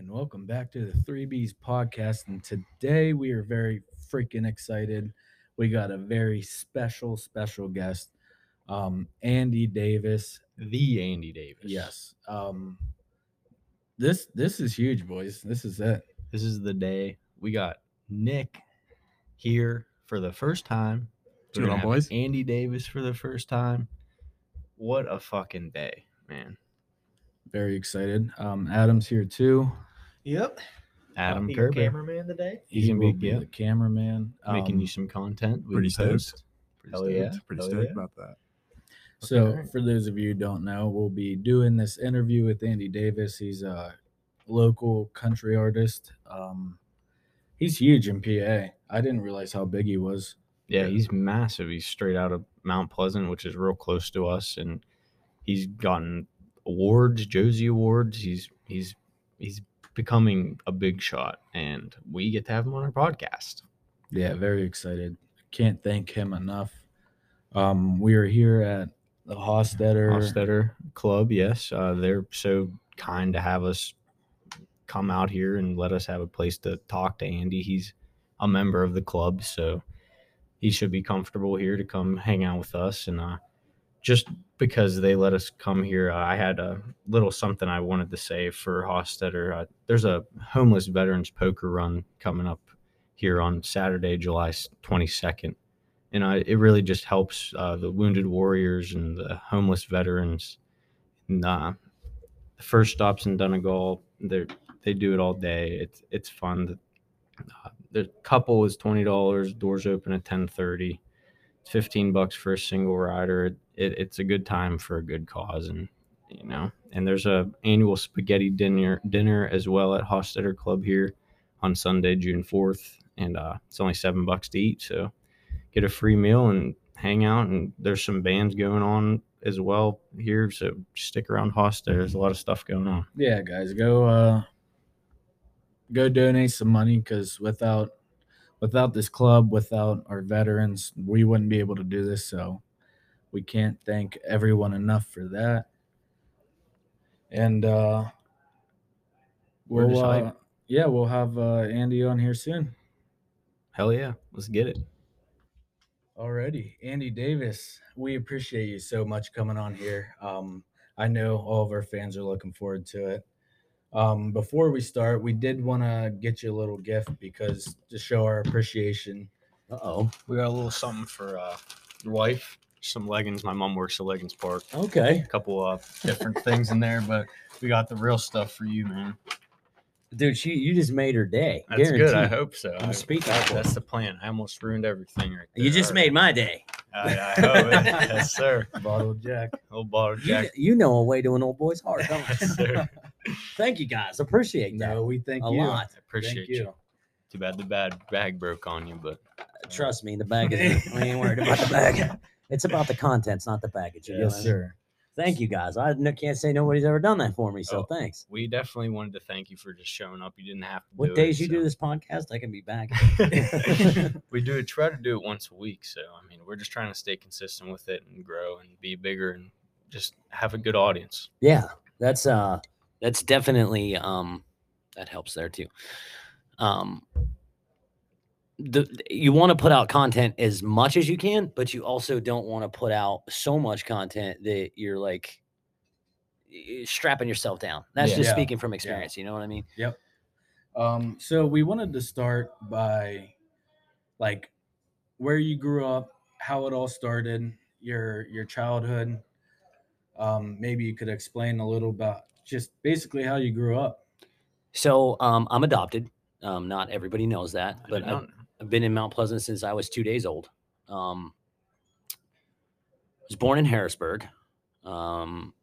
and welcome back to the 3Bs podcast. And today we are very freaking excited. We got a very special, special guest, um, Andy Davis. The Andy Davis. Yes. Um, this this is huge, boys. This is it. This is the day we got Nick here for the first time. What's We're going on, boys? Andy Davis for the first time. What a fucking day, man. Very excited. Um, Adam's here too. Yep. Adam Be your Kerber cameraman today. He's He gonna will be- be yeah. the cameraman. making Um, you some content. we Pretty can stoked. post. Pretty Hell stoked. yeah. Pretty Hell stoked yeah. about that. So, Okay. for those of you who don't know, we'll be doing this interview with Andy Davis. He's a local country artist. Um, he's huge in PA. I didn't realize how big he was. Yeah, Yeah. he's massive. He's straight out of Mount Pleasant, which is real close to us, and he's gotten awards, Josie Awards. He's he's he's becoming a big shot, and we get to have him on our podcast. Yeah, very excited. Can't thank him enough. Um, we are here at the Hostetter. Hofstetter Club, yes, uh, they're so kind to have us come out here and let us have a place to talk to Andy. He's a member of the club, so he should be comfortable here to come hang out with us. And uh, just because they let us come here, uh, I had a little something I wanted to say for Hostetter. Uh, there's a homeless veterans poker run coming up here on Saturday, July 22nd. And uh, it really just helps uh, the wounded warriors and the homeless veterans. And, uh, the first stops in Donegal. They they do it all day. It's it's fun. Uh, the couple is twenty dollars. Doors open at ten thirty. It's fifteen bucks for a single rider. It, it, it's a good time for a good cause, and you know. And there's a annual spaghetti dinner dinner as well at Hostetter Club here on Sunday, June fourth, and uh, it's only seven bucks to eat. So get a free meal and hang out. And there's some bands going on as well here. So stick around Hostetter. There's a lot of stuff going on. Yeah, guys, go uh, go donate some money because without without this club, without our veterans, we wouldn't be able to do this. So we can't thank everyone enough for that. And uh, We're we'll uh, yeah, we'll have uh, Andy on here soon. Hell yeah, let's get it. Alrighty, Andy Davis, we appreciate you so much coming on here. Um, I know all of our fans are looking forward to it. Um, before we start, we did want to get you a little gift because to show our appreciation. Uh oh, we got a little something for uh, your wife. Some leggings. My mom works at Leggings Park. Okay. A couple of different things in there, but we got the real stuff for you, man. Dude, she you just made her day. That's good. I hope so. I'm I- speaking that- for it. that's the plan. I almost ruined everything right there. You just made my day. I, I hope it. yes, sir. Bottle Jack. Old bottle You, jack. you know a way to an old boy's heart, don't you? Yes, sir. Thank you guys. Appreciate that No, we thank a you. lot. I appreciate Thank you. you. Too bad the bad bag broke on you, but Trust me, the bag uh, is. we ain't worried about the bag. It's about the contents, not the you know Yes, what I mean? sir. Thank you guys. I n- can't say nobody's ever done that for me, so Oh, thanks. we definitely wanted to thank you for just showing up. You didn't have to. What days you do this podcast, I can be back. we do try to do it once a week. So I mean, we're just trying to stay consistent with it and grow and be bigger and just have a good audience. Yeah, that's uh that's definitely um that helps there too. Um the you want to put out content as much as you can, but you also don't want to put out so much content that you're like strapping yourself down. That's Yeah. just Yeah. speaking from experience, you know what I mean? Yep. Um, so we wanted to start by like where you grew up, how it all started, your your childhood. Um, maybe you could explain a little about just basically how you grew up. So um I'm adopted. Um not everybody knows that, I but did I've, not know. I've been in Mount Pleasant since I was two days old. Um, was born in Harrisburg. Um,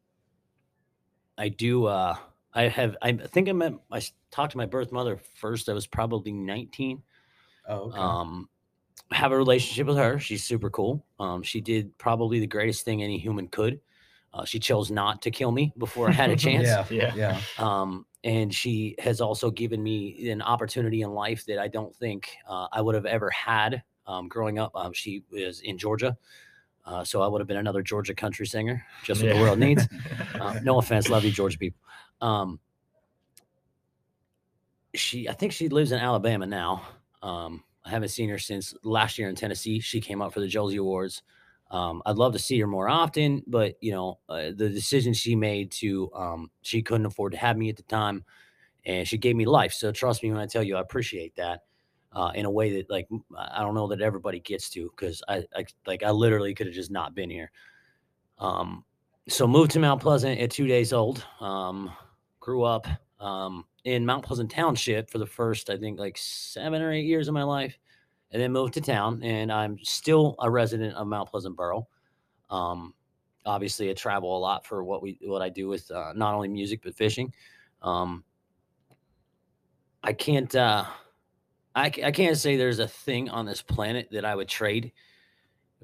I do. Uh, I have. I think I met. I talked to my birth mother first. I was probably 19. Oh, okay. Um, have a relationship with her. She's super cool. Um, she did probably the greatest thing any human could. Uh, she chose not to kill me before I had a chance. yeah, Yeah. yeah, Um, and she has also given me an opportunity in life that I don't think uh, I would have ever had um, growing up. Um, she was in Georgia. Uh, so I would have been another Georgia country singer, just what the world needs. Uh, no offense, love you, Georgia people. Um, she I think she lives in Alabama now. Um, I haven't seen her since last year in Tennessee. She came up for the Josie Awards. Um, I'd love to see her more often, but you know, uh, the decision she made to um, she couldn't afford to have me at the time, and she gave me life. So trust me when I tell you, I appreciate that uh, in a way that like I don't know that everybody gets to because I, I like I literally could have just not been here. Um, so moved to Mount Pleasant at two days old. Um, grew up um, in Mount Pleasant Township for the first I think like seven or eight years of my life and then moved to town and i'm still a resident of mount pleasant borough um, obviously i travel a lot for what we what i do with uh, not only music but fishing. Um, i can't uh, I, I can't say there's a thing on this planet that i would trade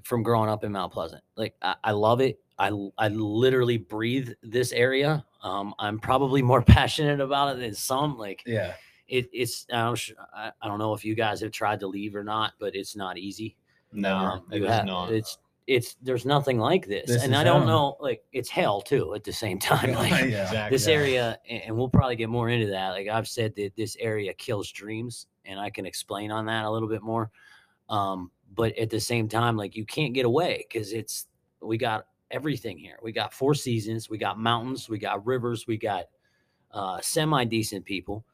from growing up in mount pleasant. Like i, I love it. I I literally breathe this area. Um, i'm probably more passionate about it than some like Yeah. It, it's I don't, I, I don't know if you guys have tried to leave or not, but it's not easy. No, Um, it you is ha- not. It's it's there's nothing like this, This and I don't hell. know like it's hell too at the same time. Like yeah. exactly. this area, and we'll probably get more into that. Like I've said that this area kills dreams, and I can explain on that a little bit more. Um, but at the same time, like you can't get away because it's we got everything here. We got four seasons, we got mountains, we got rivers, we got uh, semi decent people.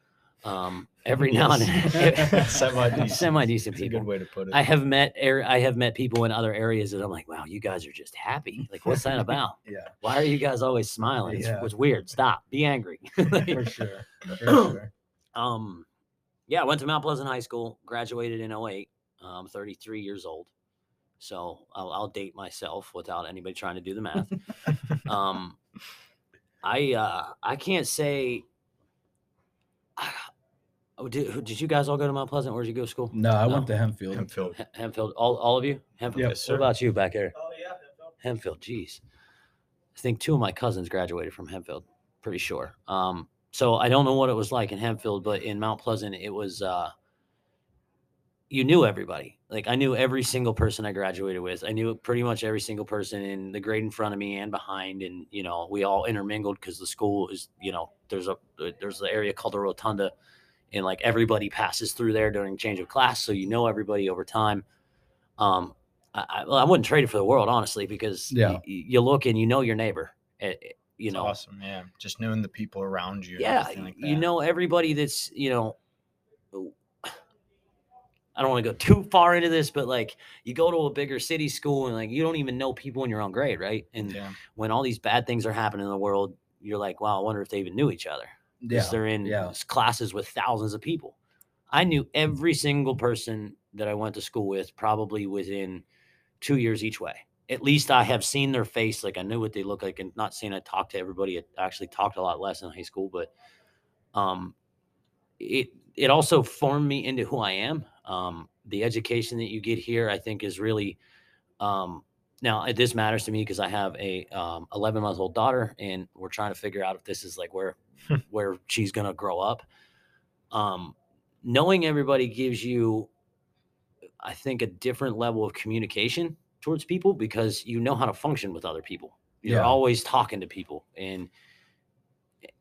Um, every now and then, Semi-decent. semi decent a people. good way to put it. I have met ar- I have met people in other areas that I'm like, wow, you guys are just happy. Like, what's that about? Yeah. Why are you guys always smiling? It's, Yeah. it's weird. Stop. Be angry. For sure. For sure. um, yeah, I went to Mount Pleasant High School, graduated in 08. I'm 33 years old. So I'll, I'll date myself without anybody trying to do the math. um, I uh, I can't say. Oh, did, did you guys all go to Mount Pleasant? Where did you go to school? No, I No. went to Hempfield. Hempfield. Hem- Hempfield. All, all of you? Hempfield. Yep, what sir. about you back there? Oh yeah, Hempfield. Jeez, I think two of my cousins graduated from Hempfield. Pretty sure. Um, so I don't know what it was like in Hempfield, but in Mount Pleasant, it was. Uh, you knew everybody. Like I knew every single person I graduated with. I knew pretty much every single person in the grade in front of me and behind, and you know we all intermingled because the school is you know there's a there's an area called the rotunda, and like everybody passes through there during change of class, so you know everybody over time. Um, I, I, well, I wouldn't trade it for the world, honestly, because Yeah. y- y- you look and you know your neighbor. eh, eh, you It's know, awesome. Yeah, just knowing the people around you. yeah, everything like you know everybody that's you know. I don't want to go too far into this, but like you go to a bigger city school and like you don't even know people in your own grade, right? And Yeah, when all these bad things are happening in the world, you're like, wow, I wonder if they even knew each other. Yeah. because they're in yeah. classes with thousands of people. I knew every single person that I went to school with probably within two years each way. At least I have seen their face. Like I knew what they look like. And not saying I talked to everybody. I actually talked a lot less in high school, but um, it it also formed me into who I am. Um, the education that you get here, I think, is really um, now this matters to me because I have a um, 11 month old daughter, and we're trying to figure out if this is like where where she's gonna grow up. Um, knowing everybody gives you, I think, a different level of communication towards people because you know how to function with other people. You're Yeah. always talking to people, and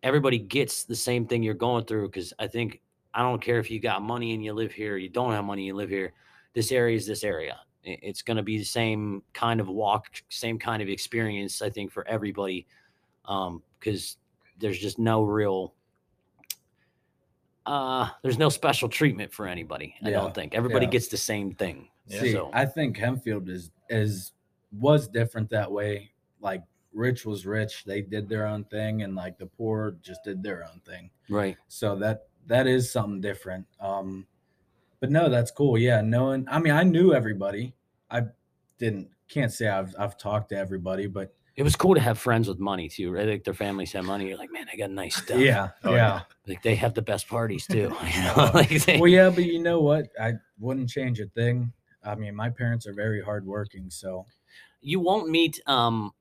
everybody gets the same thing you're going through. Because I think I don't care if you got money and you live here, or you don't have money you live here. This area is this area. It's going to be the same kind of walk, same kind of experience. I think for everybody, because there's just no real uh there's no special treatment for anybody i Yeah, don't think everybody yeah. gets the same thing See, so I think Hempfield is is was different that way. Like rich was rich; they did their own thing, and like the poor just did their own thing. right So that that is something different. Um, but no, that's cool. Yeah, knowing. I mean, I knew everybody. I didn't can't say I've I've talked to everybody, but it was cool to have friends with money too right like their families have money you're like man I got nice stuff yeah, Oh, yeah. like they have the best parties too you know like they, Well, yeah, but you know what? I wouldn't change a thing. I mean, my parents are very hardworking, so you won't meet um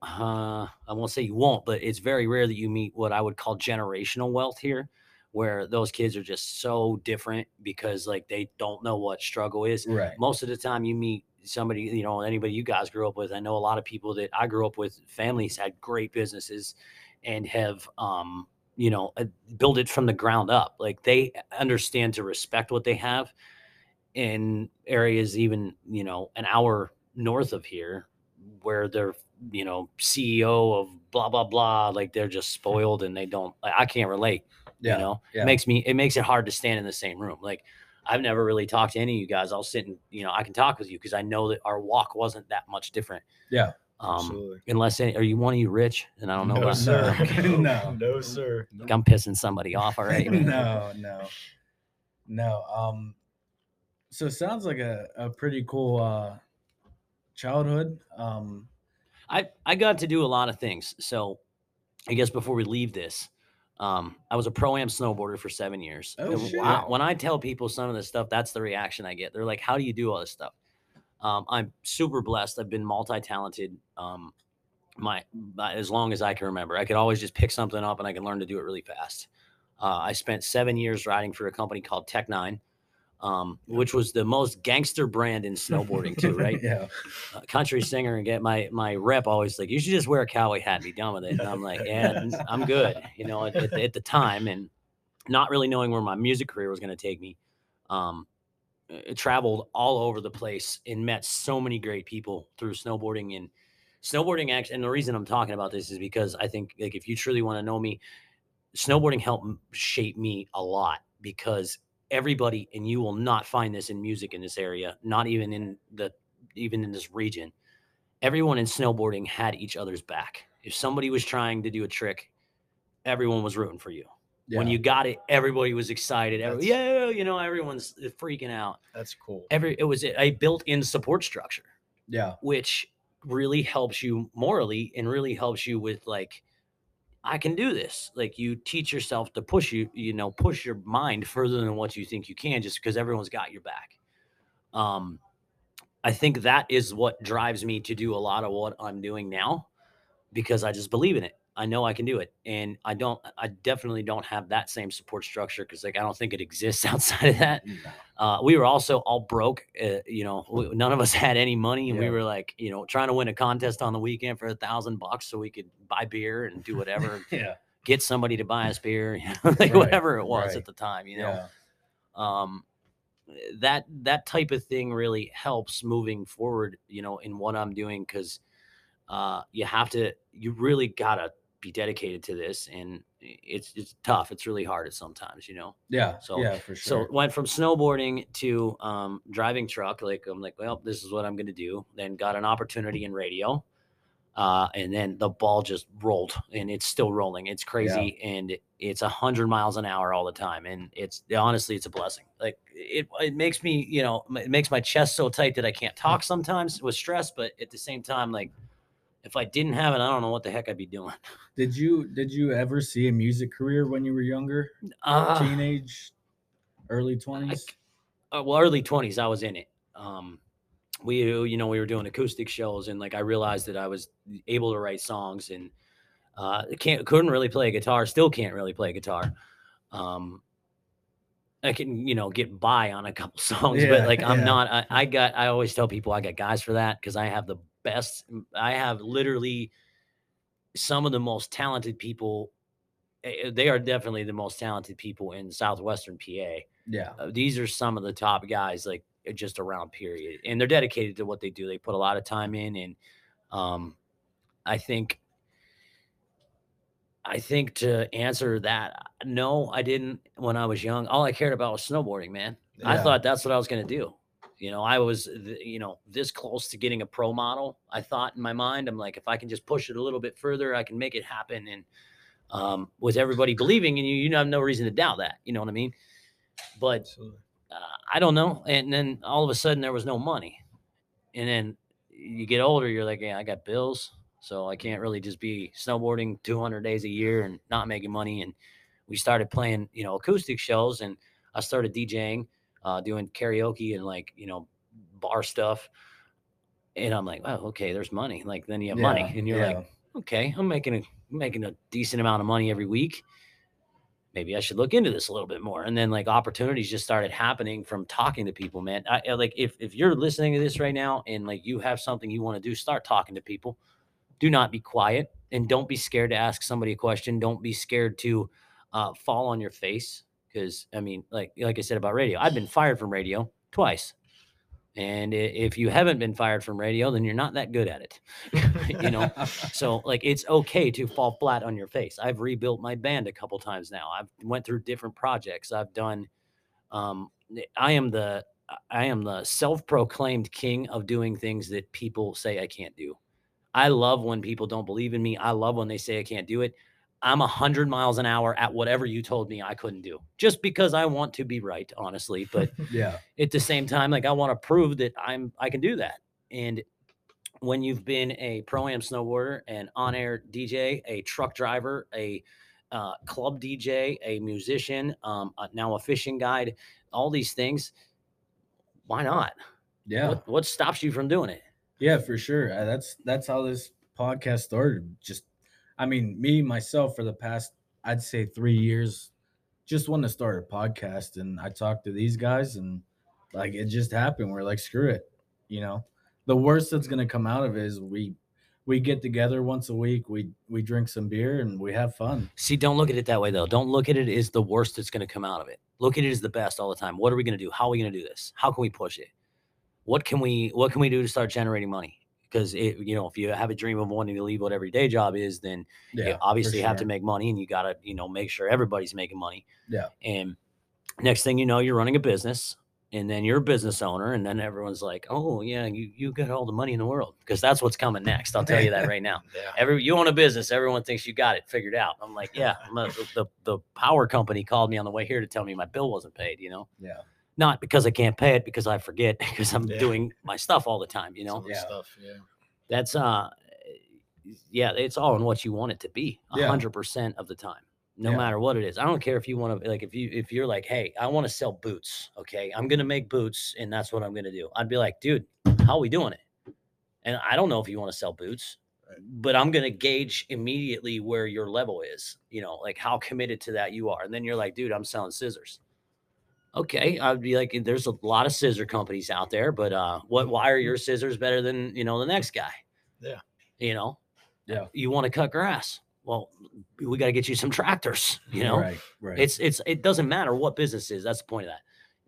uh, I won't say you won't, but it's very rare that you meet what I would call generational wealth here, where those kids are just so different because like they don't know what struggle is. right. Most of the time, you meet somebody, you know, anybody you guys grew up with. I know a lot of people that I grew up with, families had great businesses and have um you know, uh, build it from the ground up. Like they understand to respect what they have in areas even, you know, an hour north of here where they're, you know, CEO of blah blah blah, like they're just spoiled and they don't like, I can't relate. Yeah. You know, yeah. it makes me it makes it hard to stand in the same room. Like I've never really talked to any of you guys. I'll sit and you know I can talk with you because I know that our walk wasn't that much different. Yeah. Um, Absolutely. unless any, are you one of you rich? And I don't know No, about sir. Okay. No. no, sir. Like, I'm pissing somebody off already. no, no, no. Um, so it sounds like a, a pretty cool uh childhood. Um, I I got to do a lot of things. So I guess before we leave this, um, I was a pro am snowboarder for seven years. Oh, And shit. when I- when I tell people some of this stuff, that's the reaction I get. They're like, "How do you do all this stuff?" Um, I'm super blessed. I've been multi talented. Um, my, my as long as I can remember, I could always just pick something up and I can learn to do it really fast. Uh, I spent seven years riding for a company called Tech Nine, um, which was the most gangster brand in snowboarding too, right? yeah. a country singer and get my my rep always like you should just wear a cowboy hat and be done with it and i'm like yeah I'm good you know at, at, at the time and not really knowing where my music career was going to take me um uh, traveled all over the place and met so many great people through snowboarding and snowboarding actually and the reason i'm talking about this is because i think like if you truly want to know me snowboarding helped shape me a lot because everybody and you will not find this in music in this area not even in the even in this region. Everyone in snowboarding had each other's back. If somebody was trying to do a trick everyone was rooting for you. When you got it everybody was excited. Every, yeah you know everyone's uh, freaking out. That's cool. every it was a built-in support structure yeah. which really helps you morally and really helps you with like i can do this. Like you teach yourself to push you you know push your mind further than what you think you can just because everyone's got your back. Um i think that is what drives me to do a lot of what i'm doing now because i just believe in it i know i can do it and i don't i definitely don't have that same support structure because like i don't think it exists outside of that uh, we were also all broke. Uh, you know, we, none of us had any money, and we were like, you know, trying to win a contest on the weekend for a thousand bucks so we could buy beer and do whatever, Yeah. get somebody to buy us beer, you know, like Right, whatever it was right. at the time. You know, Yeah. um, that that type of thing really helps moving forward. You know, in what I'm doing because uh, you have to, you really gotta be dedicated to this, and it's it's tough. It's really hard at sometimes. You know. Yeah. So- yeah, for sure. So went from snowboarding to um, driving truck. Like I'm like, well, this is what I'm to do. Then got an opportunity in radio, uh, and then the ball just rolled, and it's still rolling. It's crazy, and it's a hundred miles an hour all the time, and it's honestly, it's a blessing. Like it, it makes me, you know, it makes my chest so tight that I can't talk sometimes with stress. But at the same time, like if I didn't have it, I don't know what the heck I'd be doing. did you did you ever see a music career when you were younger? Uh, Teenage, early twenties? uh, well, early twenties, I was in it. Um, we, you know, we were doing acoustic shows, and like I realized that I was able to write songs, and uh, can't couldn't really play guitar. Still can't really play guitar. Um, I can, you know, get by on a couple songs, Yeah, but like I'm yeah. not. I, I got. I always tell people I got guys for that because I have the best. I have literally some of the most talented people. eh, They are definitely the most talented people in southwestern PA Yeah. uh, these are some of the top guys like uh, just around period and they're dedicated to what they do they put a lot of time in and um i think i think to answer that uh, no i didn't when i was young all i cared about was snowboarding man i thought that's what i was going to do you know i was you know this close to getting a pro model i thought in my mind i'm like if i can just push it a little bit further i can make it happen and um, with everybody believing in you you have no reason to doubt that you know what i mean but uh, I don't know. And then all of a sudden there was no money. And then you get older, you're like, yeah, I got bills. So I can't really just be snowboarding 200 days a year and not making money. And we started playing, you know, acoustic shows and I started DJing, uh, doing karaoke and like, you know, bar stuff. And I'm like, oh, okay, there's money. Like then you have money and you're like, okay, I'm making a making a decent amount of money every week. Maybe I should look into this a little bit more. And then like opportunities just started happening from talking to people, man. I I- like if if you're listening to this right now and like you have something you want to do, start talking to people. Do not be quiet. and don't be scared to ask somebody a question. Don't be scared to uh, fall on your face because I mean, like like I said about radio, I've been fired from radio twice. And if you haven't been fired from radio, then you're not that good at it. you know, so like it's okay to fall flat on your face. I've rebuilt my band a couple times now. I've went through different projects. I've done um I am the I am the self-proclaimed king of doing things that people say I can't do. I love when people don't believe in me. I love when they say I can't do it. I'm a hundred miles an hour at whatever you told me I couldn't do, just because I want to be right, honestly. But yeah, at the same time, like I want to prove that I'm I can do that. And when you've been a pro am snowboarder, an on air DJ, a truck driver, a uh, club DJ, a musician, um, uh, now a fishing guide, all these things, why not? yeah, What, what stops you from doing it? Yeah, for sure. Uh, That's that's how this podcast started. Just, I mean, me myself for the past, I'd say three years, just wanted to start a podcast, and I talked to these guys, and like it just happened. We're like, screw it, you know. The worst that's gonna come out of it is we we get together once a week, we we drink some beer, and we have fun. See, don't look at it that way though. Don't look at it as the worst that's going to come out of it. Look at it as the best all the time. What are we going to do? How are we going to do this? How can we push it? What can we what can we do to start generating money? Because it, you know, if you have a dream of wanting to leave what every day job is, then you for obviously have to make money and you got to, you know, make sure everybody's making money. Yeah. And next thing you know, you're running a business and then you're a business owner and then everyone's like, "Oh, yeah, you you got all the money in the world." Because that's what's coming next. I'll tell you that right now Yeah. every you own a business everyone thinks you got it figured out i'm like yeah I'm a- the, the the power company called me on the way here to tell me my bill wasn't paid you know Yeah. Not because i can't pay it because i forget because i'm Yeah. doing my stuff all the time you know Yeah. stuff. Yeah. that's uh yeah it's all in what you want it to be a Yeah. 100% of the time no Yeah. matter what it is i don't care if you want to like if you if you're like hey i want to sell boots okay i'm gonna make boots and that's what i'm gonna do i'd be like dude how are we doing it and i don't know if you want to sell boots but i'm gonna gauge immediately where your level is you know like how committed to that you are and then you're like dude i'm selling scissors okay i'd be like there's a lot of scissor companies out there but uh what why are your scissors better than you know the next guy? Yeah. you know? Yeah. you want to cut grass? Well we got to get you some tractors you know? Right, right. it's it's it doesn't matter what business is that's the point of that.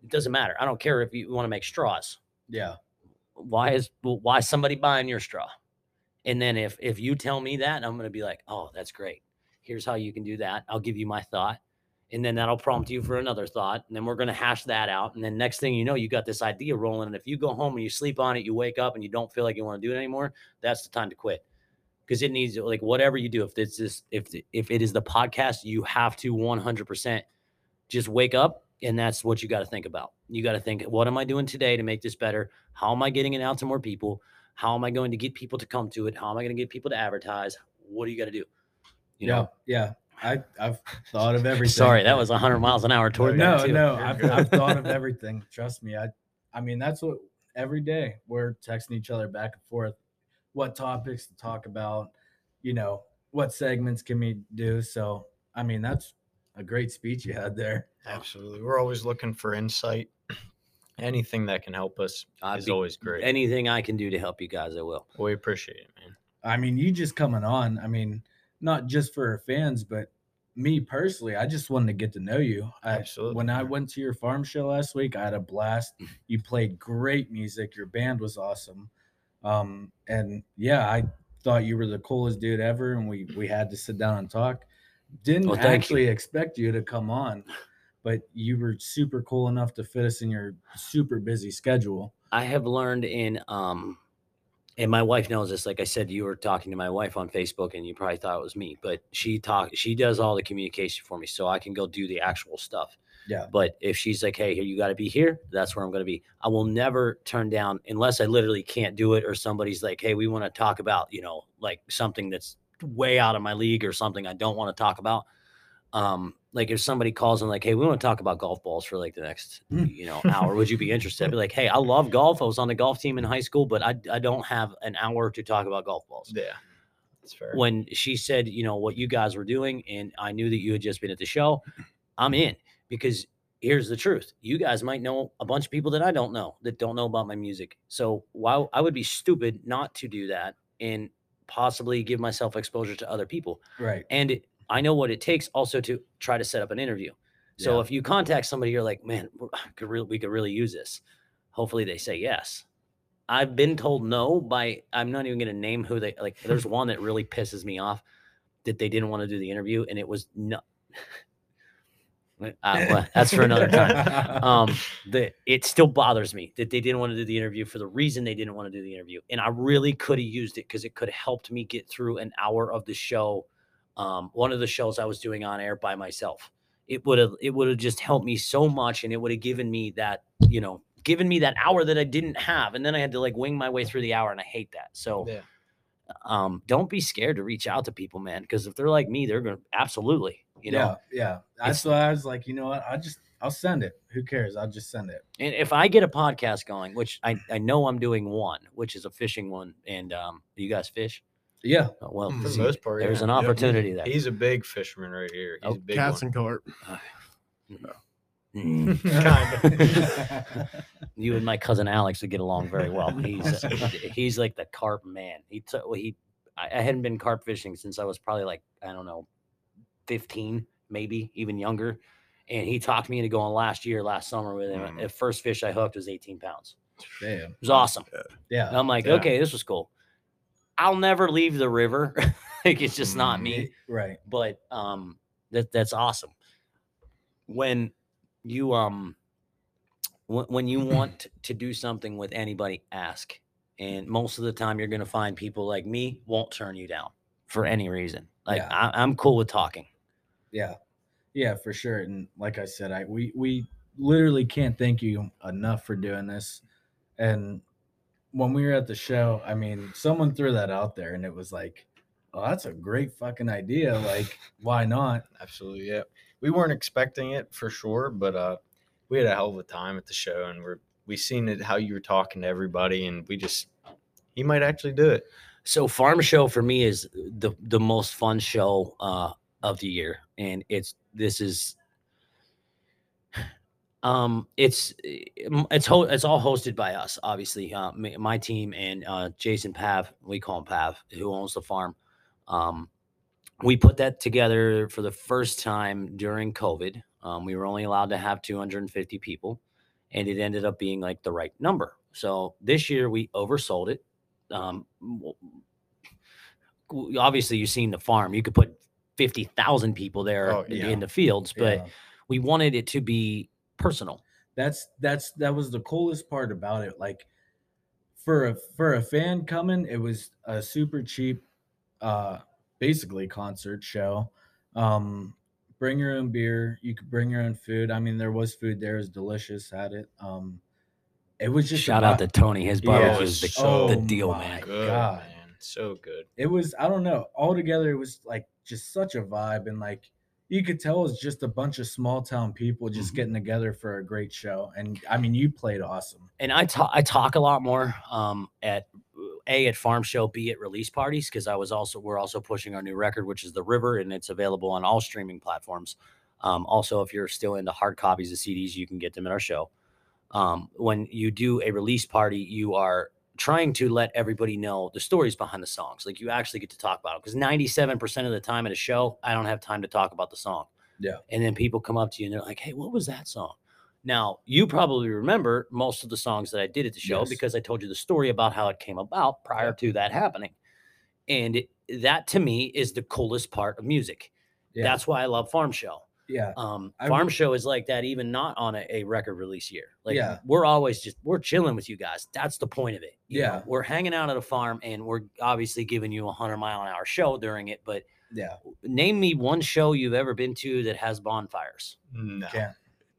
It doesn't matter i don't care if you want to make straws. Yeah, why is why is somebody buying your straw? And then if if you tell me that i'm going to be like oh that's great. Here's how you can do that. I'll give you my thought and then that'll prompt you for another thought and then we're going to hash that out and then next thing you know you got this idea rolling and if you go home and you sleep on it you wake up and you don't feel like you want to do it anymore that's the time to quit. Because it needs like whatever you do if it's this if if it is the podcast you have to 100% just wake up and that's what you got to think about. You got to think what am i doing today to make this better? How am i getting it out to more people? How am i going to get people to come to it? How am i going to get people to advertise? What do you got to do? You yeah, know? yeah. I I've thought of everything. sorry that was 100 miles an hour toward no, that too. no. You're I've. I've thought of everything. Trust me. I I mean that's what every day we're texting each other back and forth. What topics to talk about? You know what segments can we do? So I mean that's a great speech you had there. Absolutely. We're always looking for insight. Anything that can help us I'd is be- always great. anything i can do to help you guys i will we appreciate it, man. I mean you just coming on. I mean not just for our fans, but me personally, I just wanted to get to know you. I, Absolutely, When I went to your farm show last week, I had a blast. You played great music. Your band was awesome. Um, and yeah, I thought you were the coolest dude ever, and we we had to sit down and talk. Didn't Well, thank you. actually expect you to come on, but you were super cool enough to fit us in your super busy schedule. I have learned in um and my wife knows this. Like I said, you were talking to my wife on Facebook and you probably thought it was me, but she talk she does all the communication for me so I can go do the actual stuff. Yeah. But if she's like, hey, here you got to be here, that's where I'm going to be. I will never turn down unless I literally can't do it or somebody's like, hey, we want to talk about, you know, like something that's way out of my league or something I don't want to talk about. Um, like if somebody calls and like, hey, we want to talk about golf balls for like the next, Mm. you know, hour, would you be interested? I'd be like, hey, I love golf. I was on the golf team in high school, but I, I don't have an hour to talk about golf balls Yeah. That's fair. when she said, you know, what you guys were doing, and I knew that you had just been at the show, I'm in because here's the truth. You guys might know a bunch of people that I don't know that don't know about my music. So while I would be stupid not to do that and possibly give myself exposure to other people. Right. And it- I know what it takes also to try to set up an interview. So Yeah. if you contact somebody, you're like, man, could really, we could really use this. Hopefully they say yes. I've been told no by, I'm not even going to name who they like. There's one that really pisses me off that they didn't want to do the interview. And it was no, uh, well, that's for another time. Um, the, it still bothers me that they didn't want to do the interview for the reason they didn't want to do the interview. And I really could have used it because it could have helped me get through an hour of the show. Um, one of the shows I was doing on air by myself. It would have it would have just helped me so much and it would have given me that, you know, given me that hour that I didn't have. And then I had to like wing my way through the hour and I hate that. So Yeah. um don't be scared to reach out to people, man. Because if they're like me, they're gonna absolutely, you know. yeah, yeah. That's why I was like, you know what? I just I'll send it. Who cares? I'll just send it. And if I get a podcast going, which I, I know I'm doing one, which is a fishing one, and um, do you guys fish? Yeah. Uh, Well, For the most part, there's yeah. an Yep. opportunity there. He's a big fisherman right here. He's Oh, a big Cats one. and carp. Mm. Kinda. you and my cousin Alex would get along very well. He's uh, he's like the carp man. He took well, he I, I hadn't been carp fishing since I was probably like I don't know, fifteen, maybe even younger. And he talked me into going last year, last summer with him. Mm. The first fish I hooked was 18 pounds. Damn. It was awesome. Yeah. And I'm like, Yeah. okay, this was cool. I'll never leave the river. like it's just not me. Right. But um that that's awesome. When you um when, when you want to do something with anybody, ask. And most of the time you're gonna find people like me won't turn you down for any reason. Like Yeah. I, I'm cool with talking. Yeah. Yeah, for sure. And like I said, I we we literally can't thank you enough for doing this. And when we were at the show, I mean, someone threw that out there and it was like, oh, that's a great fucking idea. Like, why not? Absolutely, yeah. We weren't expecting it for sure, but uh, we had a hell of a time at the show, and we're we seen it how you were talking to everybody, and we just he might actually do it. So farm show for me is the the most fun show uh of the year and it's this is um it's it's ho- it's all hosted by us obviously uh my, my team and uh Jason Pav we call him Pav who owns the farm. Um we put that together for the first time during covid. Um we were only allowed to have 250 people and it ended up being like the right number. So this year we oversold it. Um obviously you've seen the farm. You could put 50,000 people there Oh, in, yeah. in the fields but Yeah. we wanted it to be personal that's that's that was the coolest part about it. Like for a for a fan coming, it was a super cheap uh basically concert show. Um bring your own beer, you could bring your own food. I mean there was food there, it was delicious, had it. Um it was just a shout out to tony his Yeah, barbecue the, was so the deal my man Good, God. man, so good. it was I don't know, altogether it was like just such a vibe and like you could tell it was just a bunch of small town people just Mhm. getting together for a great show. And I mean you played awesome. and I talk I talk a lot more um at a at farm show b at release parties because I was also we're also pushing our new record which is the river and it's available on all streaming platforms. Um, also, if you're still into hard copies of CDs, you can get them at our show. Um, when you do a release party, you are trying to let everybody know the stories behind the songs. Like you actually get to talk about it because 97% of the time at a show, I don't have time to talk about the song. Yeah. And then people come up to you and they're like, hey, what was that song? Now, you probably remember most of the songs that I did at the show Yes. because I told you the story about how it came about prior to that happening. And it, that to me is the coolest part of music. Yeah. That's why I love Farm Show. Yeah. Um, Farm re- Show is like that, even not on a, a record release year. Like Yeah. we're always just we're chilling with you guys. That's the point of it. you know? Yeah. we're hanging out at a farm and we're obviously giving you a hundred mile an hour show during it. But Yeah. name me one show you've ever been to that has bonfires No.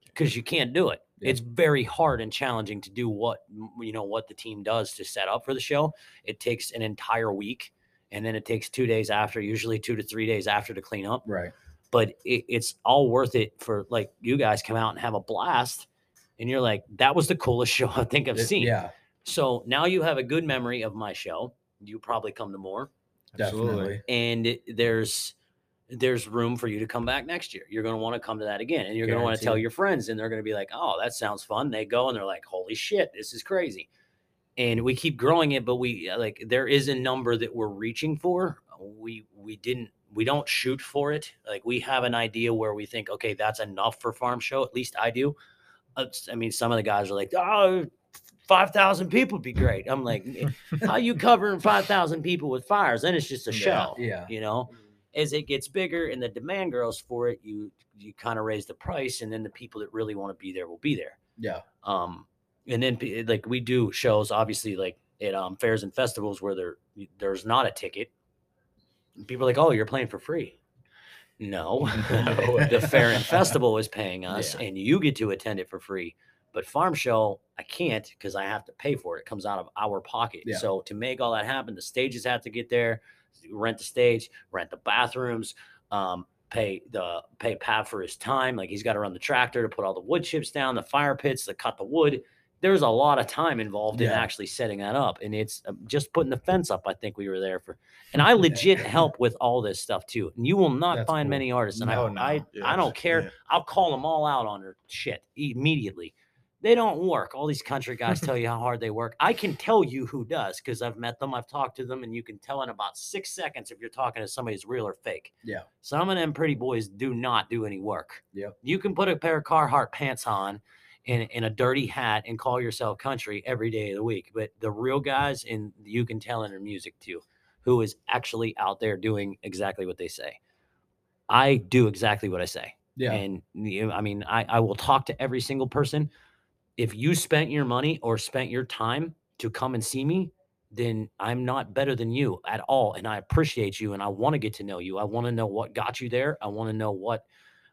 Because you can't do it. Yeah. It's very hard and challenging to do what you know what the team does to set up for the show. It takes an entire week, and then it takes two days after, usually two to three days after to clean up Right. But it, it's all worth it for like you guys come out and have a blast and you're like that was the coolest show i think i've seen. Yeah. so now you have a good memory of my show. You probably come to more. Definitely. and it- there's there's room for you to come back next year. You're going to want to come to that again and you're going to want to tell your friends and they're going to be like oh that sounds fun. They go and they're like holy shit this is crazy. And we keep growing it, but we like there is a number that we're reaching for. We we didn't we don't shoot for it. Like we have an idea where we think, okay, that's enough for farm show. At least I do. I mean, some of the guys are like, oh, 5,000 people would be great. I'm like, how you covering 5,000 people with fires? Then it's just a Yeah, show, yeah. you know? As it gets bigger and the demand grows for it, you you kind of raise the price, and then the people that really want to be there will be there. Yeah. Um, and then like we do shows, obviously, like at um, fairs and festivals where there there's not a ticket. People are like, oh, you're playing for free. No, the fair and festival is paying us, Yeah. and you get to attend it for free. But farm show, I can't because I have to pay for it. It comes out of our pocket. Yeah. So to make all that happen, the stages have to get there, rent the stage, rent the bathrooms, um, pay the pay Pat for his time. Like he's got to run the tractor to put all the wood chips down, the fire pits to cut the wood. There's a lot of time involved in actually setting that up, and it's um, just putting the fence up. I think we were there for, and I legit help with all this stuff too. And you will not That's find cool. many artists, and No, I, no. I, Yeah, I don't care. yeah. I'll call them all out on their shit immediately. They don't work. All these country guys tell you how hard they work. I can tell you who does because I've met them, I've talked to them, and you can tell in about six seconds if you're talking to somebody who's real or fake. Yeah. Some of them pretty boys do not do any work. Yep. You can put a pair of Carhartt pants on and, and a dirty hat and call yourself country every day of the week. But the real guys, and you can tell in their music too, who is actually out there doing exactly what they say. I do exactly what I say. Yeah. And you, I mean, I, I will talk to every single person. If you spent your money or spent your time to come and see me, then I'm not better than you at all. And I appreciate you and I want to get to know you. I want to know what got you there. I want to know what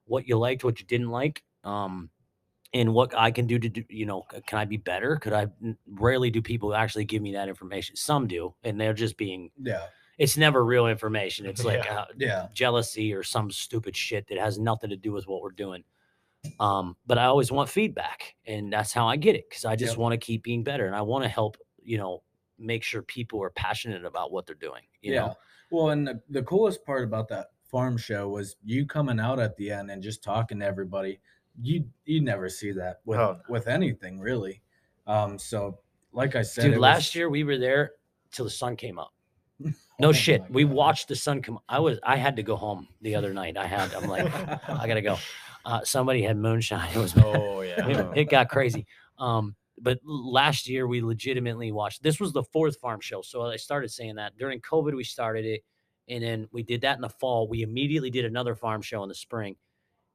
what you liked, what you didn't like. Um and what I can do to do, you know, can I be better? Could I rarely do people actually give me that information? Some do, and they're just being yeah. it's never real information. It's like Yeah. uh, Yeah. jealousy or some stupid shit that has nothing to do with what we're doing. Um, but I always want feedback, and that's how I get it because I just Yep. want to keep being better, and I want to help, you know, make sure people are passionate about what they're doing. You yeah. know, Well, and the, the coolest part about that farm show was you coming out at the end and just talking to everybody. You you never see that with Oh, no. with anything really. Um, so like I said, dude, last was- year we were there till the sun came up. Oh No my shit, we watched the sun come. I was I had to go home the other night. I had I'm like I gotta go. Uh, somebody had moonshine. It was Oh yeah. it, it got crazy. Um, but last year we legitimately watched. This was the fourth farm show, so I started saying that during COVID we started it, and then we did that in the fall. We immediately did another farm show in the spring,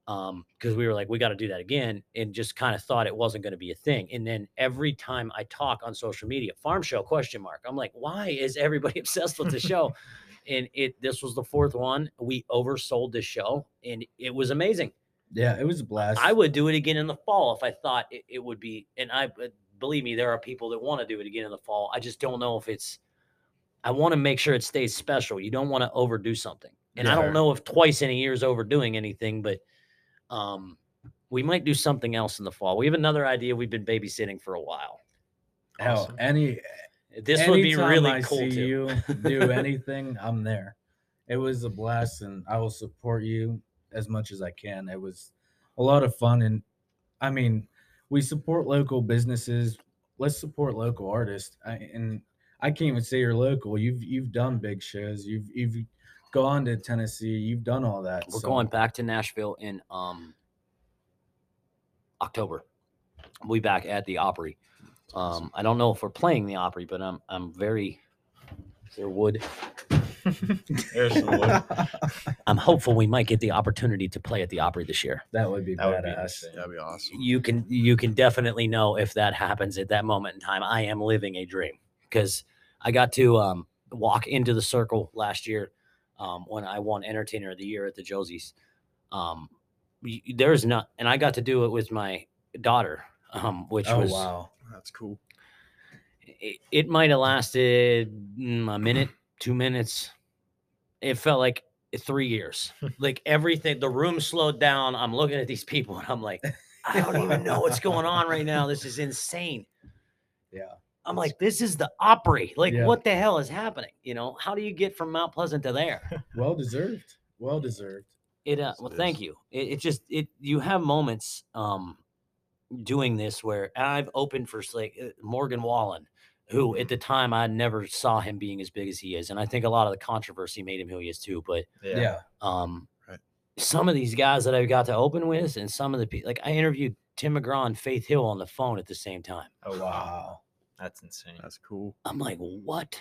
um, because we were like, we got to do that again, and just kind of thought it wasn't going to be a thing. And then every time I talk on social media, farm show question mark. I'm like, why is everybody obsessed with the show? and it this was the fourth one. We oversold the show, and it was amazing. yeah, it was a blast. I would do it again in the fall if I thought it, it would be. And I believe me, there are people that want to do it again in the fall. I just don't know if it's. I want to make sure it stays special. You don't want to overdo something, and I don't know if twice in a year is overdoing anything, but um, we might do something else in the fall. We have another idea we've been babysitting for a while. Hell, Awesome. any This would be really I cool see too. you do anything, I'm there. It was a blast, and I will support you as much as I can. It was a lot of fun, and I mean, we support local businesses. Let's support local artists. I, and I can't even say you're local. You've you've done big shows. You've you've gone to Tennessee. You've done all that. We're so- going back to Nashville in um October. We'll be back at the Opry. Um, I don't know if we're playing the Opry, but I'm I'm very is there wood. There's some wood. I'm hopeful we might get the opportunity to play at the Opry this year. that would be That would be badass. That'd be awesome. You can you can definitely know if that happens at that moment in time. I am living a dream because I got to um, walk into the circle last year um, when I won Entertainer of the Year at the Josies. Um, there's not, and I got to do it with my daughter, um, which oh was wow! That's cool. it, it might have lasted mm, a minute, two minutes. It felt like three years. like everything, the room slowed down. I'm looking at these people and I'm like, I don't even know what's going on right now. This is insane. Yeah. I'm like, this is the Opry. Like, Yeah. what the hell is happening? You know, how do you get from Mount Pleasant to there? Well deserved. Well deserved. It uh, Yes, well, it thank you. It, it just it you have moments um doing this where I've opened for like uh, Morgan Wallen, who at the time I never saw him being as big as he is, and I think a lot of the controversy made him who he is too. But Yeah. um, Right. some of these guys that I've got to open with, and some of the people, like I interviewed Tim McGraw and Faith Hill on the phone at the same time. Oh Wow. That's insane. That's cool. I'm like, what?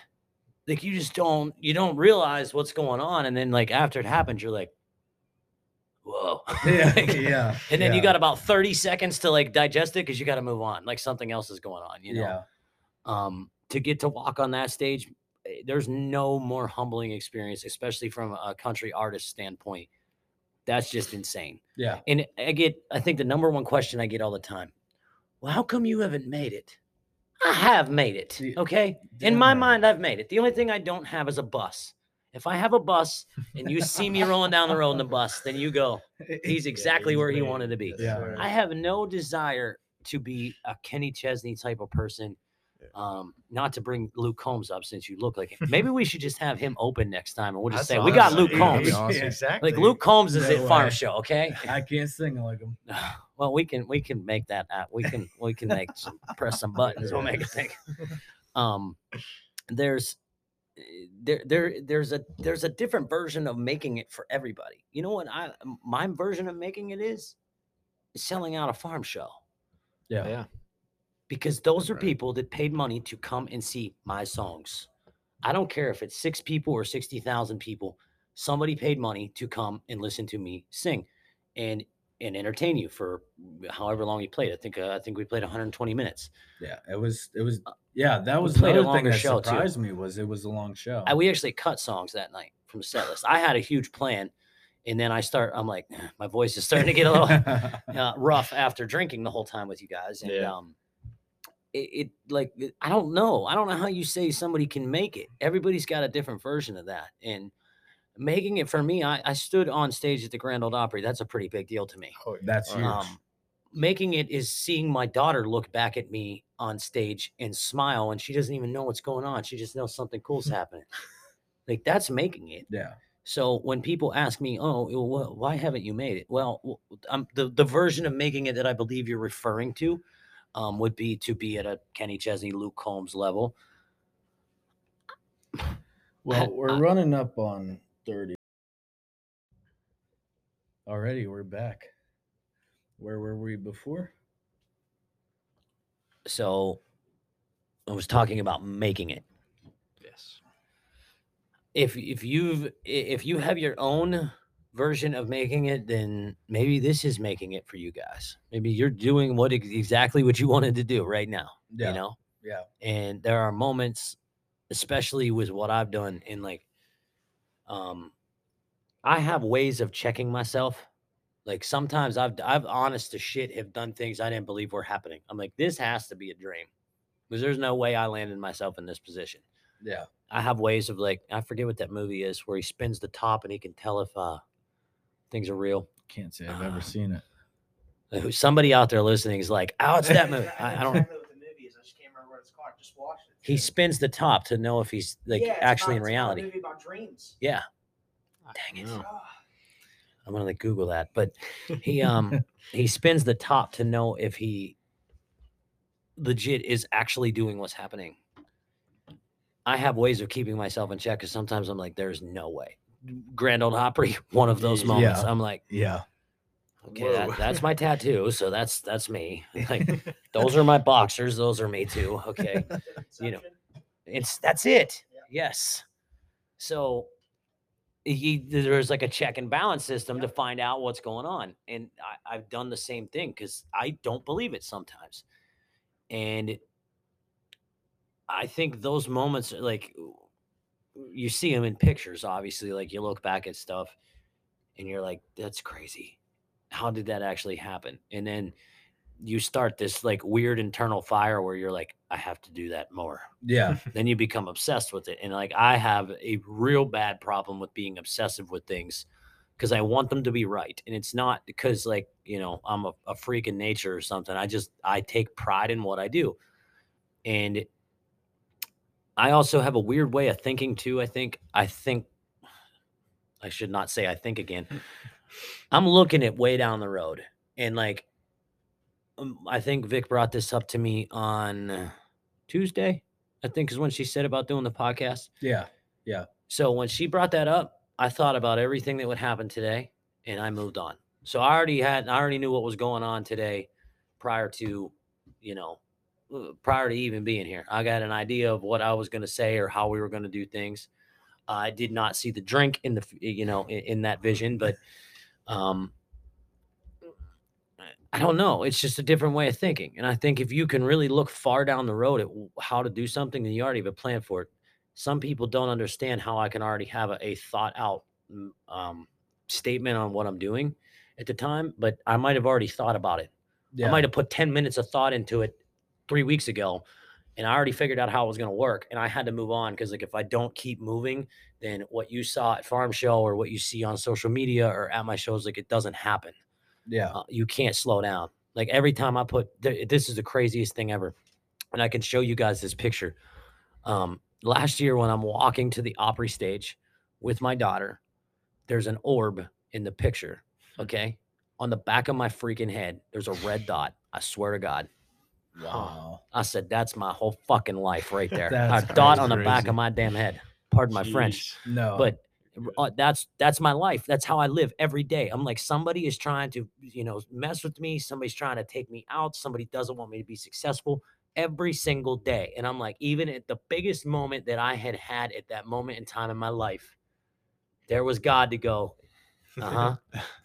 Like you just don't you don't realize what's going on, and then like after it happens, you're like, whoa. Yeah. Like, yeah. And then you got about 30 seconds to like digest it because you got to move on. Like something else is going on, you know? Yeah. Um, to get to walk on that stage, eh, there's no more humbling experience, especially from a country artist standpoint. That's just insane. Yeah. And I get, I think the number one question I get all the time, well, how come you haven't made it? I have made it. Okay. In my mind, I've made it. The only thing I don't have is a bus. If I have a bus and you see me rolling down the road in the bus, then you go, he's exactly he's where he wanted to be. Yeah. I have no desire to be a Kenny Chesney type of person. Yeah. Um, not to bring Luke Combs up since you look like him. Maybe we should just have him open next time and we'll just That's say we got awesome. Luke Yeah, Combs. awesome. Exactly. Like Luke Combs is No at farm show, okay? I can't sing like him. Well, we can we can make that app. We can we can make some, press some buttons. We'll make a thing. Um, there's there there there's a there's a different version of making it for everybody. You know what I my version of making it is, is selling out a farm show Yeah. Yeah. Because those are Right. people that paid money to come and see my songs. I don't care if it's six people or 60,000 people. Somebody paid money to come and listen to me sing and and entertain you for however long you played. I think uh, I think we played 120 minutes. Yeah. It was. It was. Yeah. That was the a another thing that show, too. surprised me was it was a long show. I, we actually cut songs that night from the set list. I had a huge plan and then I start I'm like my voice is starting to get a little uh, rough after drinking the whole time with you guys. And Yeah. um, it, it like I don't know. I don't know how you say somebody can make it. Everybody's got a different version of that. And making it for me, I, I stood on stage at the Grand Ole Opry. That's a pretty big deal to me. Oh, yeah. That's huge. Um, making it is seeing my daughter look back at me on stage and smile, and she doesn't even know what's going on. She just knows something cool's happening. Like that's making it. yeah. So when people ask me, "Oh, well, why haven't you made it?" Well, w- um, the the version of making it that I believe you're referring to um, would be to be at a Kenny Chesney, Luke Combs level. Well, we're I- running up on 30. Already, we're back. Where were we before? So I was talking about making it. Yes. If if you've if you have your own version of making it, then maybe this is making it for you guys. Maybe you're doing what exactly what you wanted to do right now. Yeah. You know. Yeah. and there are moments especially with what i've done in like um i have ways of checking myself like sometimes i've i've honest to shit have done things i didn't believe were happening i'm like this has to be a dream because there's no way i landed myself in this position Yeah. i have ways of like i forget what that movie is where he spins the top and he can tell if uh things are real Can't say I've ever ah. seen it. Somebody out there listening is like oh it's that movie I, I don't exactly what the movie is. I just can't remember what it's called. Just watched he spins the top to know if he's like Yeah, actually about- in it's a reality movie about dreams. yeah ah, Dang it. Oh, I'm gonna like Google that. But he um he spins the top to know if he legit is actually doing what's happening. I have ways of keeping myself in check because sometimes I'm like, there's no way. Grand Ole Opry, one of those Yeah. moments. I'm like, Yeah. okay, that, that's my tattoo, so that's that's me. Like those are my boxers, those are me too. Okay. You know, it's that's it. Yeah. Yes. So he there's like a check and balance system to find out what's going on. And I, I've done the same thing because I don't believe it sometimes. And I think those moments like you see them in pictures, obviously. Like you look back at stuff and you're like, that's crazy. How did that actually happen? And then you start this like weird internal fire where you're like, I have to do that more Yeah. then you become obsessed with it. And like I have a real bad problem with being obsessive with things because I want them to be right. And it's not because like, you know, I'm a, a freak in nature or something. I just I take pride in what I do. And I also have a weird way of thinking too. I think I think I should not say I think again. I'm looking at way down the road and like um, I think Vic brought this up to me on Tuesday. I think is when she said about doing the podcast. Yeah. Yeah. So when she brought that up, I thought about everything that would happen today and I moved on. So I already had I already knew what was going on today prior to, you know, prior to even being here. I got an idea of what I was going to say or how we were going to do things. I did not see the drink in the you know in, in that vision, but um I don't know. It's just a different way of thinking. And I think if you can really look far down the road at how to do something, then you already have a plan for it. Some people don't understand how I can already have a, a thought out um, statement on what I'm doing at the time, but I might have already thought about it. Yeah. I might have put 10 minutes of thought into it three weeks ago and I already figured out how it was going to work. And I had to move on because, like, if I don't keep moving, then what you saw at Farm Show or what you see on social media or at my shows, like, it doesn't happen yeah. uh, you can't slow down. Like every time I put th- this is the craziest thing ever, and I can show you guys this picture. Um, last year when I'm walking to the Opry stage with my daughter, there's an orb in the picture. Okay, on the back of my freaking head, there's a red dot. I swear to God. Wow. I said that's my whole fucking life right there. A dot on the back of my damn head. Pardon my French No. but uh, that's that's my life that's how i live every day i'm like somebody is trying to you know mess with me somebody's trying to take me out somebody doesn't want me to be successful every single day and i'm like even at the biggest moment that i had had at that moment in time in my life there was god to go uh-huh